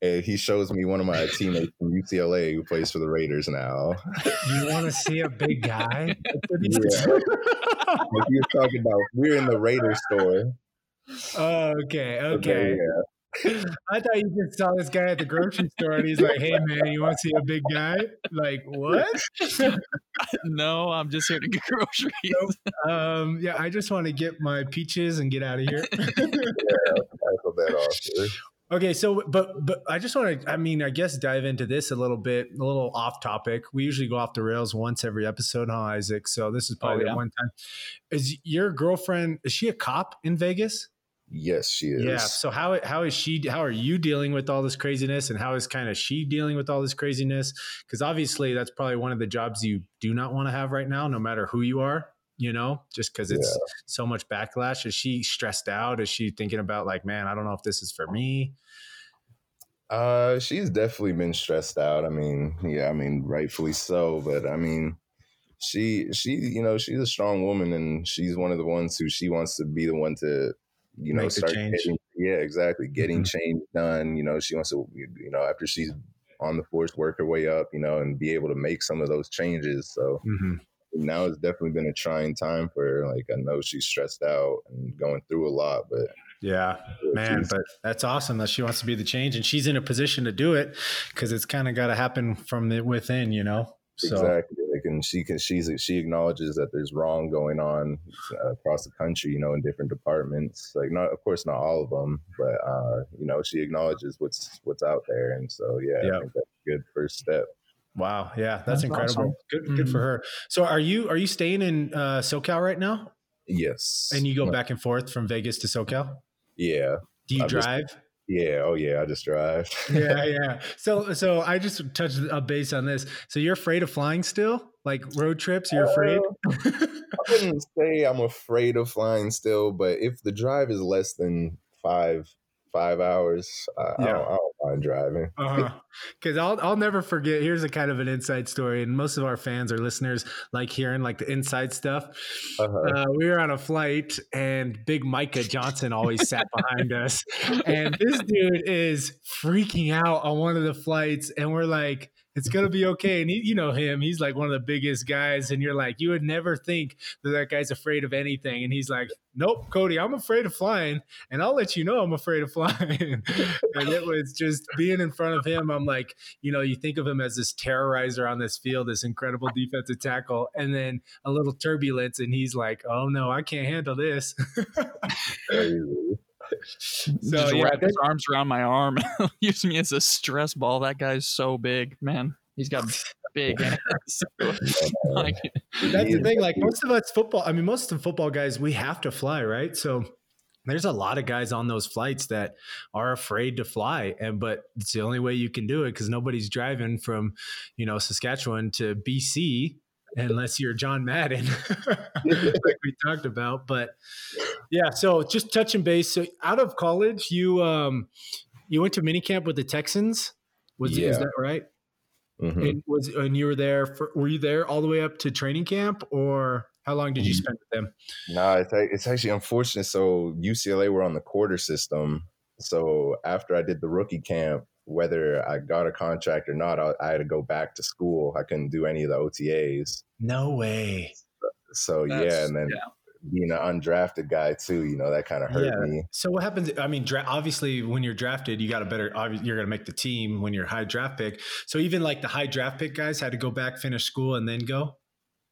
Speaker 3: And he shows me one of my teammates from UCLA who plays for the Raiders now.
Speaker 1: You want to see a big guy?
Speaker 3: yeah. like you were talking about, we're in the Raider store.
Speaker 1: Oh, okay, okay. okay yeah. I thought you just saw this guy at the grocery store and he's like, "Hey man, you want to see a big guy?" Like what?
Speaker 2: no, I'm just here to get groceries.
Speaker 1: Nope. Um, yeah, I just want to get my peaches and get out of here. yeah,
Speaker 3: I put that off.
Speaker 1: Okay, so but but I just want to I mean I guess dive into this a little bit, a little off topic. We usually go off the rails once every episode, huh, Isaac? So this is probably oh, yeah. one time. Is your girlfriend is she a cop in Vegas?
Speaker 3: Yes, she is.
Speaker 1: Yeah. So how how is she? How are you dealing with all this craziness, and how is kind of she dealing with all this craziness? Because obviously, that's probably one of the jobs you do not want to have right now, no matter who you are. You know, just because it's yeah. so much backlash. Is she stressed out? Is she thinking about like, man, I don't know if this is for me?
Speaker 3: Uh, she's definitely been stressed out. I mean, yeah, I mean, rightfully so. But I mean, she she you know she's a strong woman, and she's one of the ones who she wants to be the one to you know, Make start getting, yeah, exactly, getting mm-hmm. change done. You know, she wants to, you know, after she's on the force, work her way up, you know, and be able to make some of those changes. So mm-hmm. now it's definitely been a trying time for her. Like I know she's stressed out and going through a lot, but
Speaker 1: yeah, man, but that's awesome that she wants to be the change and she's in a position to do it because it's kind of got to happen from the within, you know.
Speaker 3: So. Exactly. Like, and she can she's she acknowledges that there's wrong going on uh, across the country, you know, in different departments. Like not, of course, not all of them, but uh, you know, she acknowledges what's what's out there, and so yeah, yep. I think that's a good first step.
Speaker 1: Wow, yeah, that's, that's incredible. Awesome. Good, mm-hmm. good for her. So, are you are you staying in uh, SoCal right now?
Speaker 3: Yes.
Speaker 1: And you go back and forth from Vegas to SoCal.
Speaker 3: Yeah.
Speaker 1: Do you i drive?
Speaker 3: Just, yeah. Oh, yeah. I just drive.
Speaker 1: yeah, yeah. So, so I just touched a base on this. So you're afraid of flying still, like road trips? You're afraid? Uh,
Speaker 3: I wouldn't say I'm afraid of flying still, but if the drive is less than five five hours, uh, yeah. I, don't, I don't mind driving.
Speaker 1: Because uh-huh. I'll I'll never forget. Here's a kind of an inside story, and most of our fans or listeners like hearing like the inside stuff. Uh-huh. Uh, we were on a flight, and Big Micah Johnson always sat behind us, and this dude is freaking out on one of the flights, and we're like it's gonna be okay. And he, you know him; he's like one of the biggest guys. And you're like, you would never think that that guy's afraid of anything. And he's like, nope, Cody, I'm afraid of flying, and I'll let you know I'm afraid of flying. and it was just being in front of him. I'm like, you know, you think of him as this terrorizer on this field, this incredible defensive tackle, and then a little turbulence, and he's like, oh no, I can't handle this.
Speaker 2: so just yeah, wrap his arms around my arm, use me as a stress ball. That guy's so big, man. He's got big
Speaker 1: like, That's the thing. Like most of us football, I mean, most of the football guys, we have to fly, right? So there's a lot of guys on those flights that are afraid to fly and but it's the only way you can do it because nobody's driving from you know saskatchewan to bc unless you're John Madden, like we talked about. But yeah, so just touching base. So out of college, you um you went to minicamp with the Texans. Was yeah. is that right? Mm-hmm. And was and you were there for were you there all the way up to training camp or how long did you mm-hmm. spend with them?
Speaker 3: No, it's it's actually unfortunate. So UCLA were on the quarter system. So after I did the rookie camp, whether I got a contract or not, I, I, had to go back to school. I couldn't do any of the OTAs.
Speaker 1: No way.
Speaker 3: So, That's, yeah, and then yeah. being an undrafted guy too, you know, that kind of hurt yeah. me.
Speaker 1: So what happens? I mean, dra- obviously, when you're drafted, you got a better. You're going to make the team when you're high draft pick. So even like the high draft pick guys had to go back, finish school, and then go.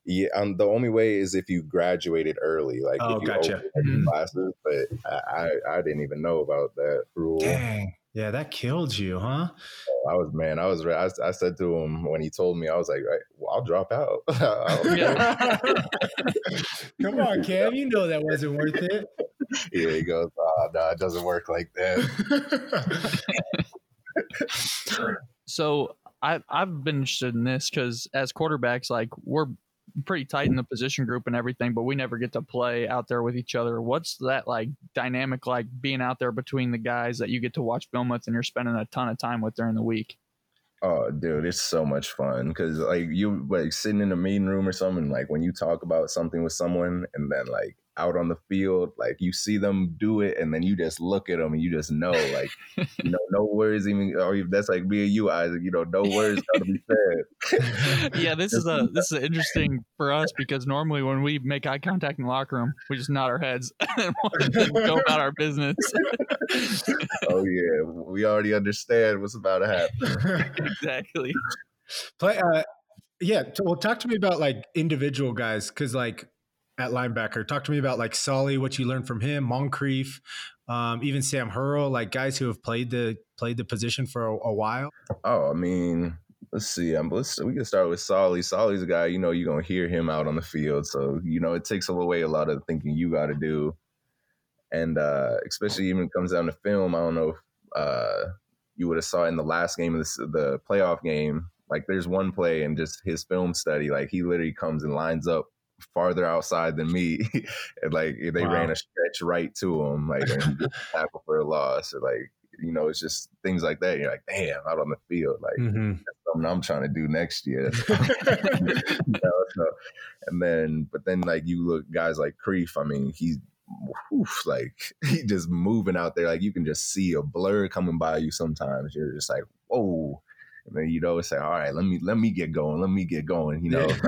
Speaker 3: Yeah, um, the only way is if you graduated early, like
Speaker 1: oh,
Speaker 3: if you
Speaker 1: gotcha.
Speaker 3: mm-hmm. classes. But I, I, I didn't even know about that rule.
Speaker 1: Dang. Yeah, that killed you, huh?
Speaker 3: Oh, I was man. I was. I, I, said to him when he told me, I was like, right, well, I'll drop out.
Speaker 1: Come on, Cam. You know that wasn't worth it.
Speaker 3: Yeah, he goes, oh, no, it doesn't work like that.
Speaker 2: so I I've been interested in this because as quarterbacks, like we're pretty tight in the position group and everything, but we never get to play out there with each other. What's that like dynamic like being out there between the guys that you get to watch film with and you're spending a ton of time with during the week?
Speaker 3: Oh, dude, it's so much fun because like you like sitting in a meeting room or something. Like when you talk about something with someone, and then like out on the field, like you see them do it, and then you just look at them and you just know, like, you know, no words even, or that's like me and you, Isaac. You know, no words got to be
Speaker 2: said. yeah, this is a this is interesting for us because normally when we make eye contact in the locker room, we just nod our heads and go about our business.
Speaker 3: oh yeah, we already understand what's about to happen.
Speaker 2: exactly.
Speaker 1: Play. Uh, yeah. Well, talk to me about like individual guys because like at linebacker. Talk to me about like Solly, what you learned from him, Moncrief, um, even Sam Hurl, like guys who have played the played the position for a, a while.
Speaker 3: Oh, I mean, let's see. Um, let's we can start with Solly. Solly's a guy you know you're gonna hear him out on the field, so you know it takes away a lot of thinking you got to do, and uh, especially even comes down to film. I don't know if uh, you would have saw in the last game of the, the playoff game. Like there's one play and just his film study. Like he literally comes and lines up farther outside than me, and like they wow. ran a stretch right to him, like and tackle for a loss, or like you know, it's just things like that. You're like, damn, out on the field, like mm-hmm. something I'm trying to do next year. you know, so, and then, but then like you look guys like Kreef. I mean, he's Oof, like he just moving out there. Like you can just see a blur coming by you. Sometimes you're just like, whoa. And then you know say, all right, let me let me get going, let me get going. You know,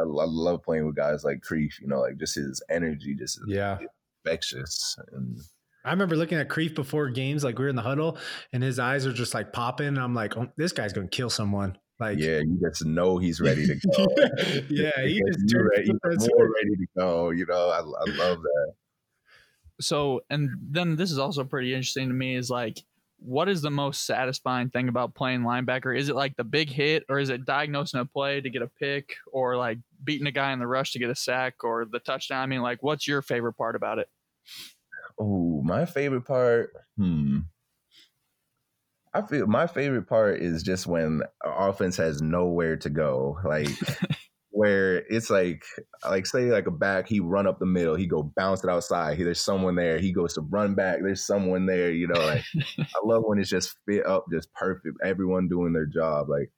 Speaker 3: I, love playing with guys like Kreef. You know, like just his energy, just
Speaker 1: yeah,
Speaker 3: infectious. And
Speaker 1: I remember looking at Kreef before games, like we were in the huddle, and his eyes are just like popping. And I'm like, oh, this guy's gonna kill someone. Like,
Speaker 3: yeah, you just know he's ready to go.
Speaker 1: yeah, he just
Speaker 3: ready, he's more ready to go. You know, I, I love that.
Speaker 2: So, and then this is also pretty interesting to me. Is like what is the most satisfying thing about playing linebacker? Is it like the big hit, or is it diagnosing a play to get a pick, or like beating a guy in the rush to get a sack, or the touchdown? I mean, like, what's your favorite part about it?
Speaker 3: Oh, my favorite part. Hmm. I feel my favorite part is just when offense has nowhere to go. Like where it's like like say like a back he run up the middle he go bounce it outside he, there's someone there he goes to run back there's someone there you know like i love when it's just fit up just perfect everyone doing their job like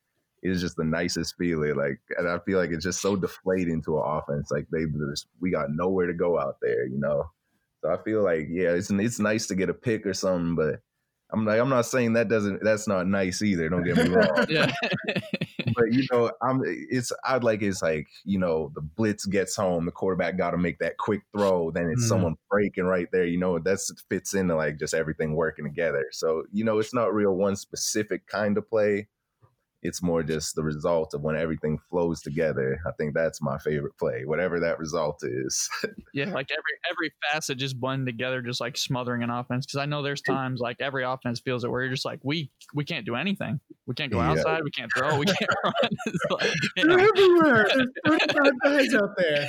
Speaker 3: it's just the nicest feeling like and i feel like it's just so deflating to an offense like they just we got nowhere to go out there you know so i feel like yeah it's it's nice to get a pick or something but I'm like, I'm not saying that doesn't that's not nice either. Don't get me wrong. yeah. but you know, I'm it's I'd like it's like, you know, the blitz gets home, the quarterback gotta make that quick throw, then it's mm. someone breaking right there. You know, that's fits into like just everything working together. So, you know, it's not real one specific kind of play it's more just the result of when everything flows together. I think that's my favorite play, whatever that result is.
Speaker 2: yeah, like every every facet just blend together, just like smothering an offense. Because I know there's times like every offense feels it where you're just like we we can't do anything. We can't go outside. We can't throw. We can't run.
Speaker 1: like, They're everywhere. There's 35 guys out there.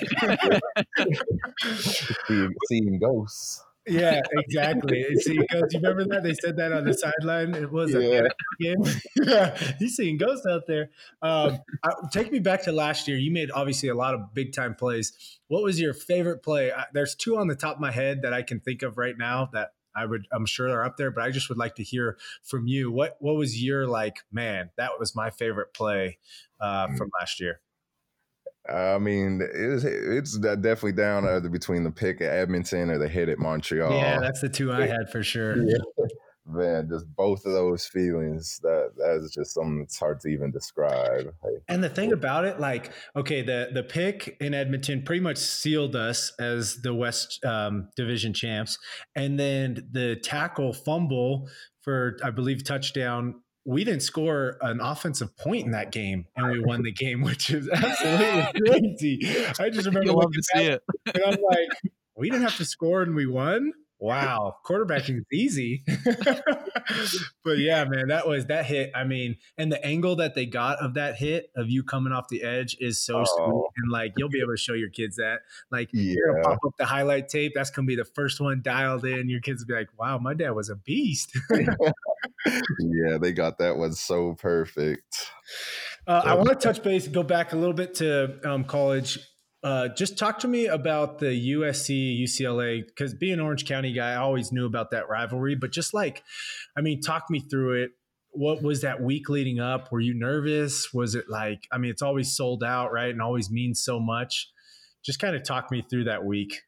Speaker 3: seeing, seeing ghosts.
Speaker 1: Yeah, exactly. See, because you remember that they said that on the sideline. It was yeah. a game. yeah, he's seeing ghosts out there. Um, I, take me back to last year. You made obviously a lot of big time plays. What was your favorite play? There's two on the top of my head that I can think of right now that I would I'm sure are up there, but I just would like to hear from you. What what was your like? Man, that was my favorite play uh, mm. from last year.
Speaker 3: I mean, it's it's definitely down either between the pick at Edmonton or the hit at Montreal.
Speaker 1: Yeah, that's the two I had for sure. Yeah.
Speaker 3: man, just both of those feelings. That that is just something that's hard to even describe. Like,
Speaker 1: and the thing about it, like, okay, the the pick in Edmonton pretty much sealed us as the West um, Division champs, and then the tackle fumble for I believe touchdown. We didn't score an offensive point in that game, and we won the game, which is absolutely crazy. I just remember
Speaker 2: love to see it,
Speaker 1: and I'm like, we didn't have to score, and we won wow, quarterbacking is easy. but yeah, man, that was that hit. I mean, and the angle that they got of that hit of you coming off the edge is so oh. sweet. And like you'll be able to show your kids that. Like yeah. you're gonna pop up the highlight tape. That's gonna be the first one dialed in. Your kids will be like, wow, my dad was a beast.
Speaker 3: Yeah, they got that one so perfect.
Speaker 1: Uh, I want to touch base, go back a little bit to um, college uh, just talk to me about the USC UCLA because being Orange County guy, I always knew about that rivalry. But just like, I mean, talk me through it. What was that week leading up? Were you nervous? Was it like, I mean, it's always sold out, right? And always means so much. Just kind of talk me through that week.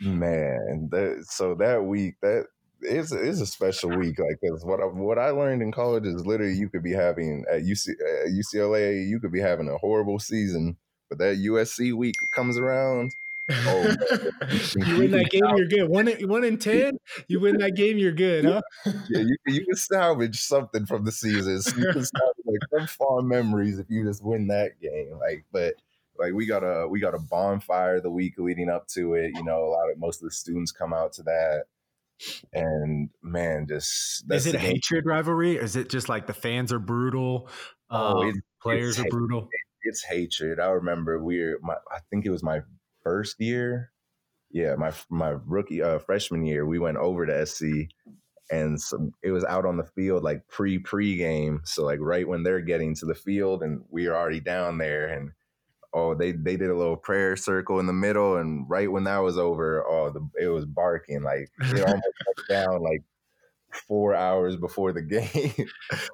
Speaker 3: Man, that so that week that is is a special week. Like, cause what I, what I learned in college is literally you could be having at UC, at UCLA, you could be having a horrible season but that USC week comes around. Oh,
Speaker 1: you win that game, you're good. One, one in ten, you win that game, you're good, huh?
Speaker 3: yeah, you, you can salvage something from the seasons. You can salvage like some fond memories if you just win that game. Like, but like we got a we got a bonfire the week leading up to it. You know, a lot of most of the students come out to that. And man, just
Speaker 1: is it a hatred rivalry? Is it just like the fans are brutal? Oh, um, players are brutal
Speaker 3: it's hatred. I remember we were, my, I think it was my first year. Yeah, my my rookie uh, freshman year, we went over to SC, and some, it was out on the field like pre pre game. So like right when they're getting to the field, and we are already down there, and oh they they did a little prayer circle in the middle, and right when that was over, oh the, it was barking like it almost down like four hours before the game.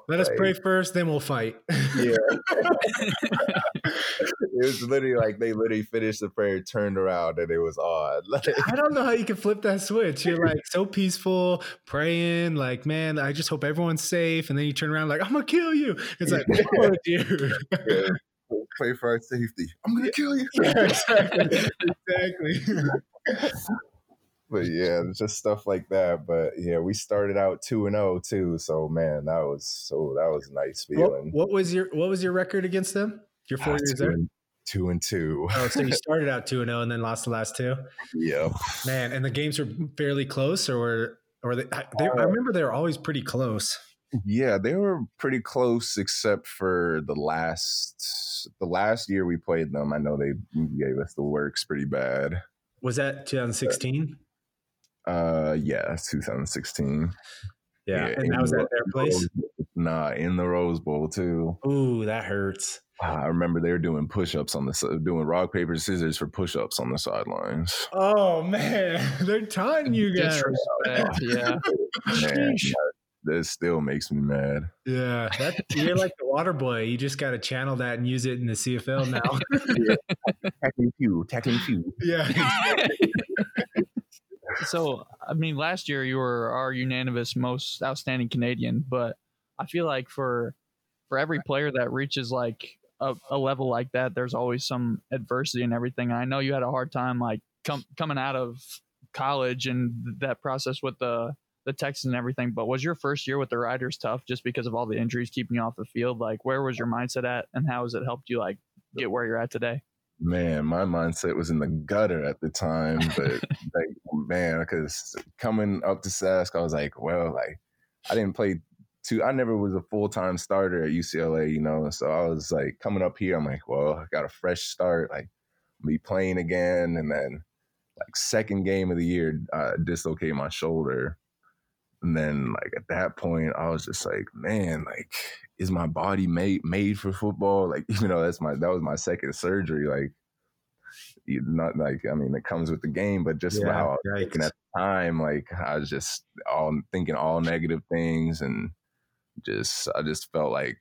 Speaker 1: Let like, us pray first, then we'll fight.
Speaker 3: yeah. it was literally like they literally finished the prayer, turned around, and it was odd.
Speaker 1: Like, I don't know how you can flip that switch. You're like so peaceful, praying, like, man, I just hope everyone's safe. And then you turn around, like, I'm gonna kill you. It's like, oh, dude.
Speaker 3: Pray for our safety. I'm gonna kill you.
Speaker 1: Exactly. exactly
Speaker 3: but yeah, it's just stuff like that. But yeah, we started out two and zero oh, too. So man, that was so that was nice feeling.
Speaker 1: What, what was your what was your record against them? Your four ah, years there.
Speaker 3: Two and two.
Speaker 1: oh, so you started out two and zero, oh and then lost the last two.
Speaker 3: Yeah.
Speaker 1: Man, and the games were fairly close, or were or they, they uh, I remember they were always pretty close.
Speaker 3: Yeah, they were pretty close, except for the last the last year we played them. I know they gave us the works pretty bad.
Speaker 1: Was that 2016?
Speaker 3: Uh, yeah, 2016.
Speaker 1: Yeah, yeah and that was at their place.
Speaker 3: Nah, in the Rose Bowl too.
Speaker 1: Ooh, that hurts.
Speaker 3: I remember they were doing push-ups on the doing rock paper scissors for push-ups on the sidelines.
Speaker 1: Oh man, they're taunting you guys.
Speaker 2: yeah,
Speaker 3: man, that still makes me mad.
Speaker 1: Yeah, that, you're like the water boy. You just got to channel that and use it in the CFL now.
Speaker 3: yeah. Tackling few, tackling few.
Speaker 1: Yeah
Speaker 2: so I mean, last year you were our unanimous most outstanding Canadian, but I feel like for for every player that reaches like a, a level like that, there's always some adversity and everything. And I know you had a hard time like com- coming out of college and that process with the the Texans and everything. But was your first year with the Riders tough just because of all the injuries keeping you off the field? Like, where was your mindset at, and how has it helped you like get where you're at today?
Speaker 3: man, my mindset was in the gutter at the time, but like, man, because coming up to Sask, I was like, well, like, I didn't play too. I never was a full time starter at UCLA, you know. So I was like, coming up here, I'm like, well, I got a fresh start, like, be playing again, and then like second game of the year, I dislocated my shoulder. And then like at that point, I was just like, man, like is my body made made for football? Like, even though that's my that was my second surgery. Like, not like I mean, it comes with the game, but just yeah, how I was thinking at the time, like I was just all thinking all negative things, and just I just felt like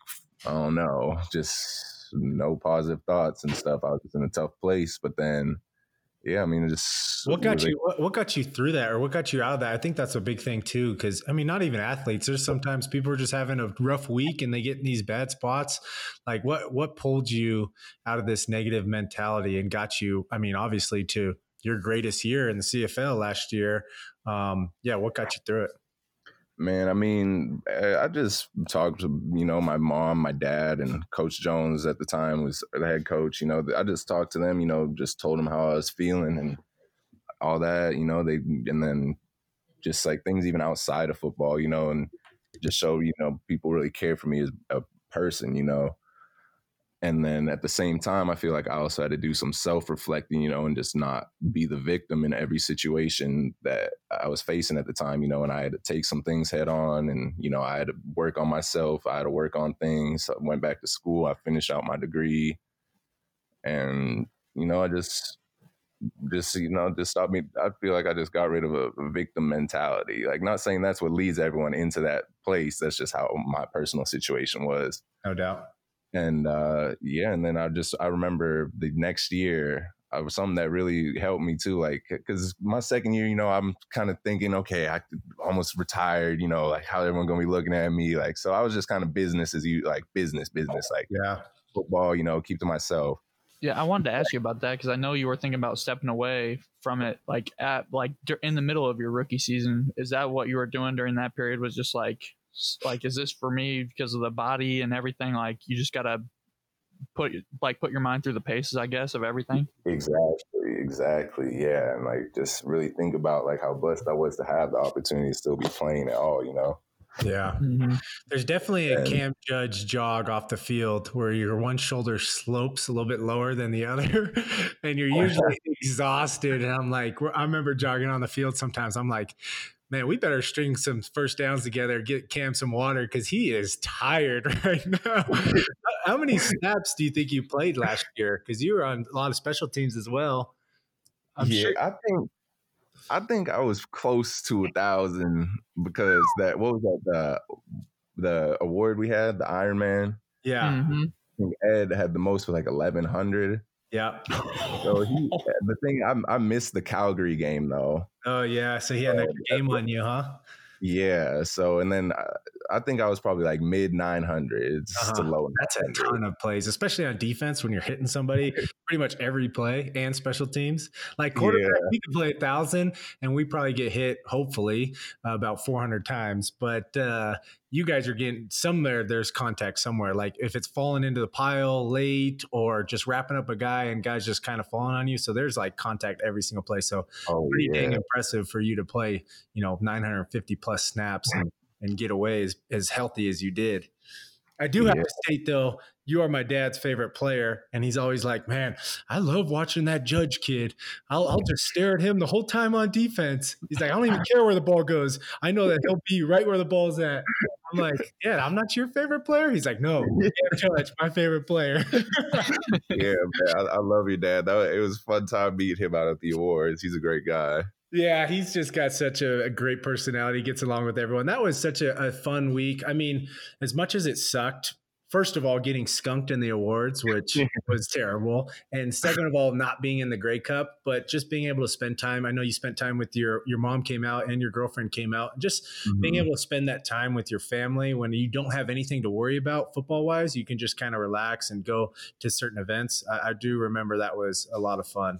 Speaker 3: I don't know, just no positive thoughts and stuff. I was just in a tough place, but then yeah, I mean, just
Speaker 1: what got you what, what, got you through that, or what got you out of that? I think that's a big thing too, because I mean, not even athletes. There's sometimes people are just having a rough week and they get in these bad spots. Like, what what pulled you out of this negative mentality and got you? I mean, obviously to your greatest year in the CFL last year. Um, yeah, what got you through it?
Speaker 3: Man, I mean, eh, I just talked to you know my mom, my dad, and Coach Jones at the time was the head coach. You know, I just talked to them. You know, just told them how I was feeling and all that. You know, they and then just like things even outside of football. You know, and just show you know people really care for me as a person. You know, and then at the same time i feel like i also had to do some self-reflecting you know and just not be the victim in every situation that i was facing at the time you know and i had to take some things head on and you know i had to work on myself i had to work on things. I went back to school i finished out my degree. And you know i just just you know just stop me i feel like i just got rid of a victim mentality. Like not saying that's what leads everyone into that place that's just how my personal situation was.
Speaker 1: No doubt
Speaker 3: and uh, yeah, and then I just I remember the next year I was something that really helped me too, like because my second year, you know, I'm kind of thinking, okay, I almost retired, you know, like how everyone gonna be looking at me, like so I was just kind of business as you like business, business, like
Speaker 1: yeah,
Speaker 3: football, you know, keep to myself.
Speaker 2: Yeah, I wanted to ask you about that because I know you were thinking about stepping away from it, like at like in the middle of your rookie season. Is that what you were doing during that period? Was just like like is this for me because of the body and everything like you just gotta put like put your mind through the paces i guess of everything
Speaker 3: exactly exactly yeah and like just really think about like how blessed i was to have the opportunity to still be playing at all you know
Speaker 1: yeah. Mm-hmm. There's definitely a Cam Judge jog off the field where your one shoulder slopes a little bit lower than the other, and you're usually exhausted. And I'm like, I remember jogging on the field sometimes. I'm like, man, we better string some first downs together, get Cam some water because he is tired right now. How many snaps do you think you played last year? Because you were on a lot of special teams as well.
Speaker 3: I'm yeah, sure- I think I think I was close to a thousand because that what was that the the award we had the Iron Man.
Speaker 1: Yeah,
Speaker 2: mm-hmm.
Speaker 3: Ed had the most with like eleven hundred.
Speaker 1: Yeah.
Speaker 3: So he, the thing I, I missed the Calgary game though.
Speaker 1: Oh yeah, so he had an extra game on you, huh?
Speaker 3: Yeah. So and then I, I think I was probably like mid nine hundreds uh-huh. to low.
Speaker 1: That's a ton of plays, especially on defense when you're hitting somebody pretty much every play and special teams. Like quarterback, yeah. we could play a thousand, and we probably get hit hopefully uh, about four hundred times. But uh, you guys are getting somewhere there's contact somewhere like if it's falling into the pile late or just wrapping up a guy and guys just kind of falling on you so there's like contact every single play so oh, pretty yeah. dang impressive for you to play you know 950 plus snaps and, and get away as, as healthy as you did I do have to state though, you are my dad's favorite player, and he's always like, "Man, I love watching that Judge kid. I'll, I'll just stare at him the whole time on defense." He's like, "I don't even care where the ball goes. I know that he'll be right where the ball's at." I'm like, "Yeah, I'm not your favorite player." He's like, "No, Judge, my favorite player."
Speaker 3: yeah, man, I, I, love your dad. That, it was fun time meeting him out at the awards. He's a great guy.
Speaker 1: Yeah, he's just got such a, a, great personality, gets along with everyone. That was such a, a, fun week. I mean, as much as it sucked, first of all, getting skunked in the awards, which was terrible. And second of all, not being in the Grey Cup, but just being able to spend time. I know you spent time with your your mom came out and your girlfriend came out. Just mm-hmm. being able to spend that time with your family when you don't have anything to worry about football wise, you can just kind of relax and go to certain events. I, I do remember that was a lot of fun.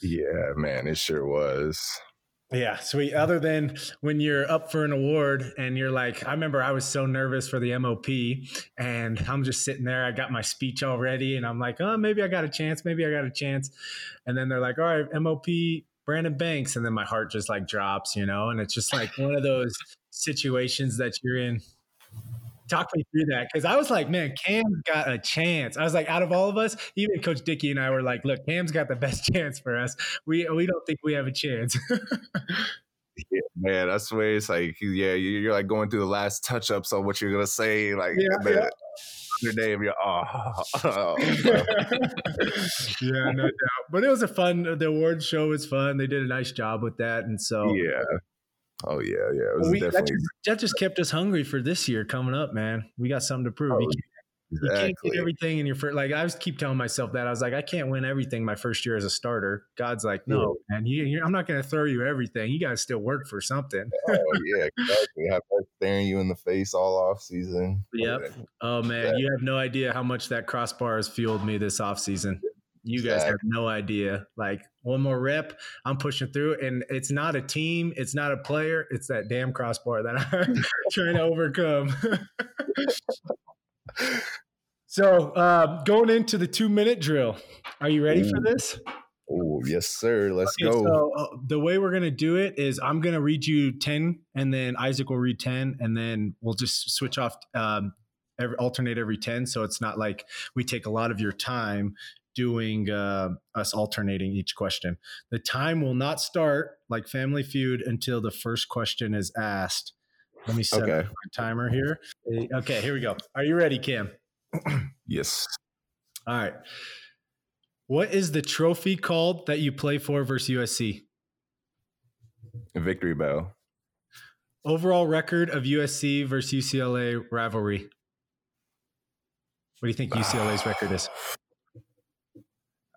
Speaker 3: Yeah, man, it sure was.
Speaker 1: Yeah, sweet. Other than when you're up for an award and you're like, I remember I was so nervous for the MOP and I'm just sitting there. I got my speech already and I'm like, oh, maybe I got a chance. Maybe I got a chance. And then they're like, all right, MOP Brandon Banks. And then my heart just like drops, you know? And it's just like one of those situations that you're in talk me through that because I was like, man, Cam's got a chance. I was like, out of all of us, even Coach Dickey and I were like, look, Cam's got the best chance for us. We we don't think we have a chance.
Speaker 3: yeah, man, I swear it's like, yeah, you're like going through the last touch ups on what you're gonna say, like yeah, the, yeah. your name, you're oh, oh
Speaker 1: yeah, no doubt. But it was a fun. The award show was fun. They did a nice job with that, and so
Speaker 3: yeah, Oh yeah, yeah. It was we,
Speaker 1: definitely that just, that just, kept us hungry for this year coming up, man. We got something to prove. Oh, You can't get everything in your first. Like I was keep telling myself that I was like, I can't win everything my first year as a starter. God's like, no, yeah. man, you, I'm not going to throw you everything. You got to still work for something.
Speaker 3: oh yeah, exactly. Have staring you in the face all off season.
Speaker 1: Yep. Oh man, you have no idea how much that crossbar has fueled me this off season. You guys exactly. have no idea. Like one more rep, I'm pushing through, and it's not a team, it's not a player, it's that damn crossbar that I'm trying to overcome. so, uh, going into the two minute drill, are you ready Ooh. for this?
Speaker 3: Oh, yes, sir. Let's okay, go.
Speaker 1: So, uh, the way we're going to do it is I'm going to read you 10, and then Isaac will read 10, and then we'll just switch off, um, every, alternate every 10. So it's not like we take a lot of your time doing uh, us alternating each question. The time will not start like Family Feud until the first question is asked. Let me set okay. my timer here. Okay, here we go. Are you ready, Cam?
Speaker 3: yes.
Speaker 1: All right. What is the trophy called that you play for versus USC?
Speaker 3: A victory bell.
Speaker 1: Overall record of USC versus UCLA rivalry. What do you think UCLA's record is?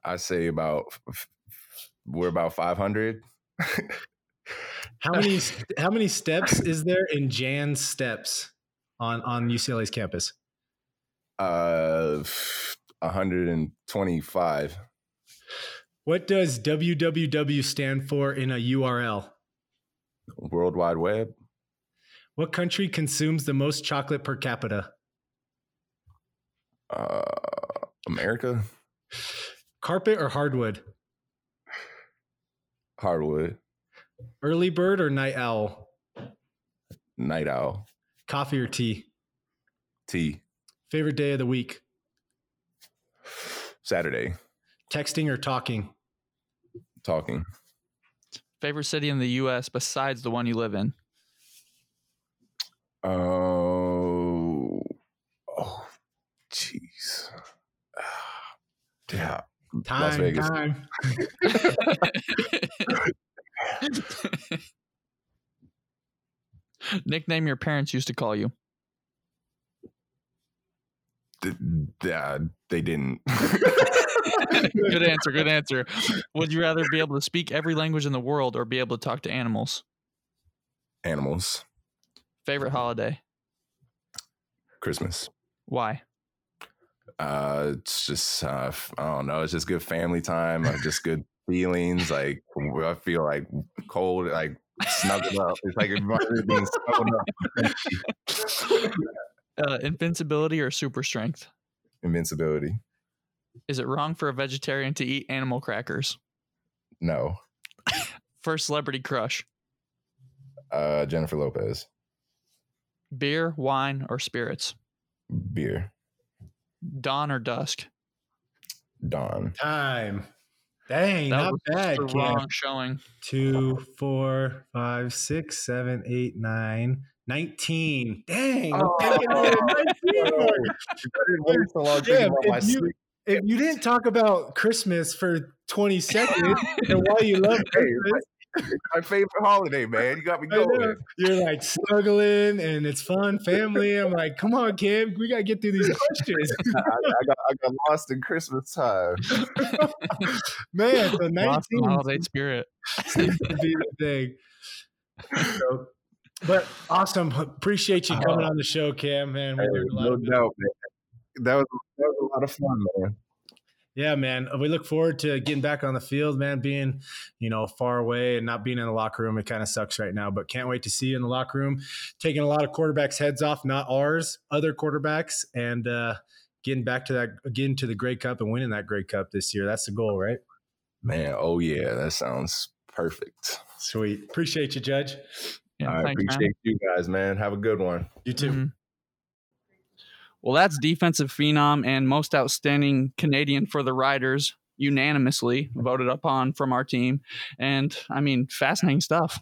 Speaker 3: I say about we're about 500.
Speaker 1: how many how many steps is there in Janss steps on on UCLA's campus?
Speaker 3: Uh 125.
Speaker 1: What does www stand for in a URL?
Speaker 3: World Wide Web.
Speaker 1: What country consumes the most chocolate per capita?
Speaker 3: Uh, America.
Speaker 1: Carpet or hardwood?
Speaker 3: Hardwood.
Speaker 1: Early bird or night owl?
Speaker 3: Night owl.
Speaker 1: Coffee or tea?
Speaker 3: Tea.
Speaker 1: Favorite day of the week?
Speaker 3: Saturday.
Speaker 1: Texting or talking?
Speaker 3: Talking.
Speaker 2: Favorite city in the U.S. besides the one you live in?
Speaker 3: Oh, oh, jeez. Yeah.
Speaker 1: Time, Las Vegas. Time.
Speaker 2: Nickname your parents used to call you.
Speaker 3: Yeah, uh, they didn't.
Speaker 2: good answer. Good answer. Would you rather be able to speak every language in the world or be able to talk to animals?
Speaker 3: Animals.
Speaker 2: Favorite holiday?
Speaker 3: Christmas.
Speaker 2: Why?
Speaker 3: Uh, it's just uh, I don't know. It's just good family time. Uh, just good feelings. Like I feel like cold, like snuggled up. It's like being snuggled
Speaker 2: up. uh, invincibility or super strength?
Speaker 3: Invincibility.
Speaker 2: Is it wrong for a vegetarian to eat animal crackers?
Speaker 3: No.
Speaker 2: First celebrity crush?
Speaker 3: Uh, Jennifer Lopez.
Speaker 2: Beer, wine, or spirits?
Speaker 3: Beer.
Speaker 2: Dawn or dusk?
Speaker 3: Dawn.
Speaker 1: Time. Dang, that not bad.
Speaker 2: The wrong showing.
Speaker 1: Two, four, five, six, seven, eight, nine, 19. Dang. Oh. 19 yeah, if, you, if you didn't talk about Christmas for 20 seconds and why you love Christmas,
Speaker 3: my favorite holiday, man. You got me going.
Speaker 1: You're like snuggling and it's fun, family. I'm like, come on, Kim, we gotta get through these questions.
Speaker 3: I, I, got, I got lost in Christmas time.
Speaker 1: man, the 19th
Speaker 2: holiday spirit
Speaker 1: seems to be the thing. So, but awesome. Appreciate you coming uh, on the show, Cam. Man, we
Speaker 3: learned a lot. No doubt, man. That was that was a lot of fun, man.
Speaker 1: Yeah, man. We look forward to getting back on the field, man. Being, you know, far away and not being in the locker room, it kind of sucks right now. But can't wait to see you in the locker room, taking a lot of quarterbacks' heads off, not ours, other quarterbacks, and uh, getting back to that, getting to the Grey Cup and winning that Grey Cup this year. That's the goal, right?
Speaker 3: Man, oh yeah, that sounds perfect.
Speaker 1: Sweet. Appreciate you, Judge.
Speaker 3: Yeah, I thanks, appreciate man. you guys, man. Have a good one.
Speaker 1: You too. Mm-hmm.
Speaker 2: Well, that's defensive phenom and most outstanding Canadian for the Riders, unanimously voted upon from our team. And I mean, fascinating stuff.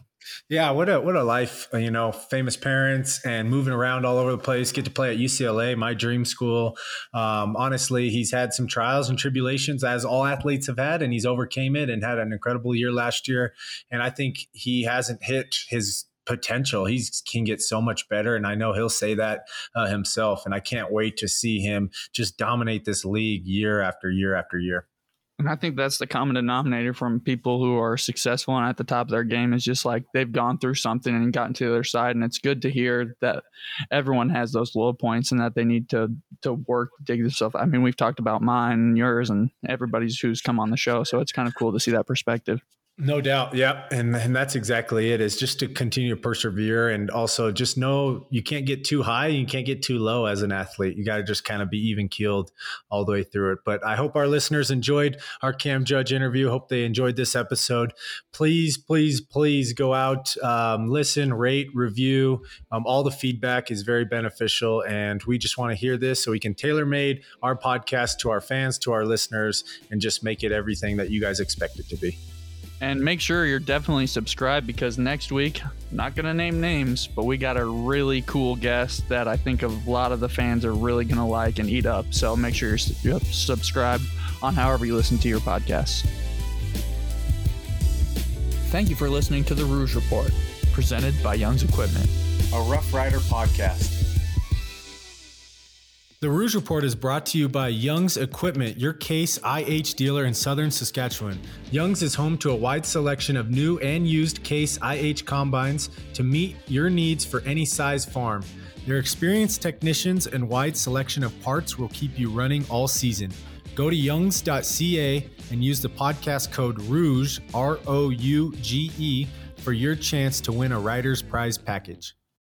Speaker 1: Yeah, what a what a life, you know, famous parents and moving around all over the place. Get to play at UCLA, my dream school. Um, honestly, he's had some trials and tribulations, as all athletes have had, and he's overcame it and had an incredible year last year. And I think he hasn't hit his potential. He can get so much better, and I know he'll say that uh, himself. And I can't wait to see him just dominate this league year after year after year.
Speaker 2: And I think that's the common denominator from people who are successful and at the top of their game is just like they've gone through something and gotten to the other side. And it's good to hear that everyone has those low points and that they need to to work to dig themselves. I mean, we've talked about mine and yours and everybody's who's come on the show. So it's kind of cool to see that perspective.
Speaker 1: No doubt. Yeah. And and that's exactly it is just to continue to persevere and also just know you can't get too high, you can't get too low as an athlete. You got to just kind of be even keeled all the way through it. But I hope our listeners enjoyed our Cam Judge interview. Hope they enjoyed this episode. Please, please, please go out, um, listen, rate, review. Um, all the feedback is very beneficial. And we just want to hear this so we can tailor made our podcast to our fans, to our listeners, and just make it everything that you guys expect it to be.
Speaker 2: And make sure you're definitely subscribed because next week, not going to name names, but we got a really cool guest that I think a lot of the fans are really going to like and eat up. So make sure you're subscribed on however you listen to your podcasts. Thank you for listening to the Rouge Report, presented by Young's Equipment,
Speaker 1: a Rough Rider podcast. The Rouge Report is brought to you by Young's Equipment, your Case IH dealer in southern Saskatchewan. Young's is home to a wide selection of new and used Case IH combines to meet your needs for any size farm. Their experienced technicians and wide selection of parts will keep you running all season. Go to youngs.ca and use the podcast code ROUGE, R O U G E, for your chance to win a Rider's Prize package.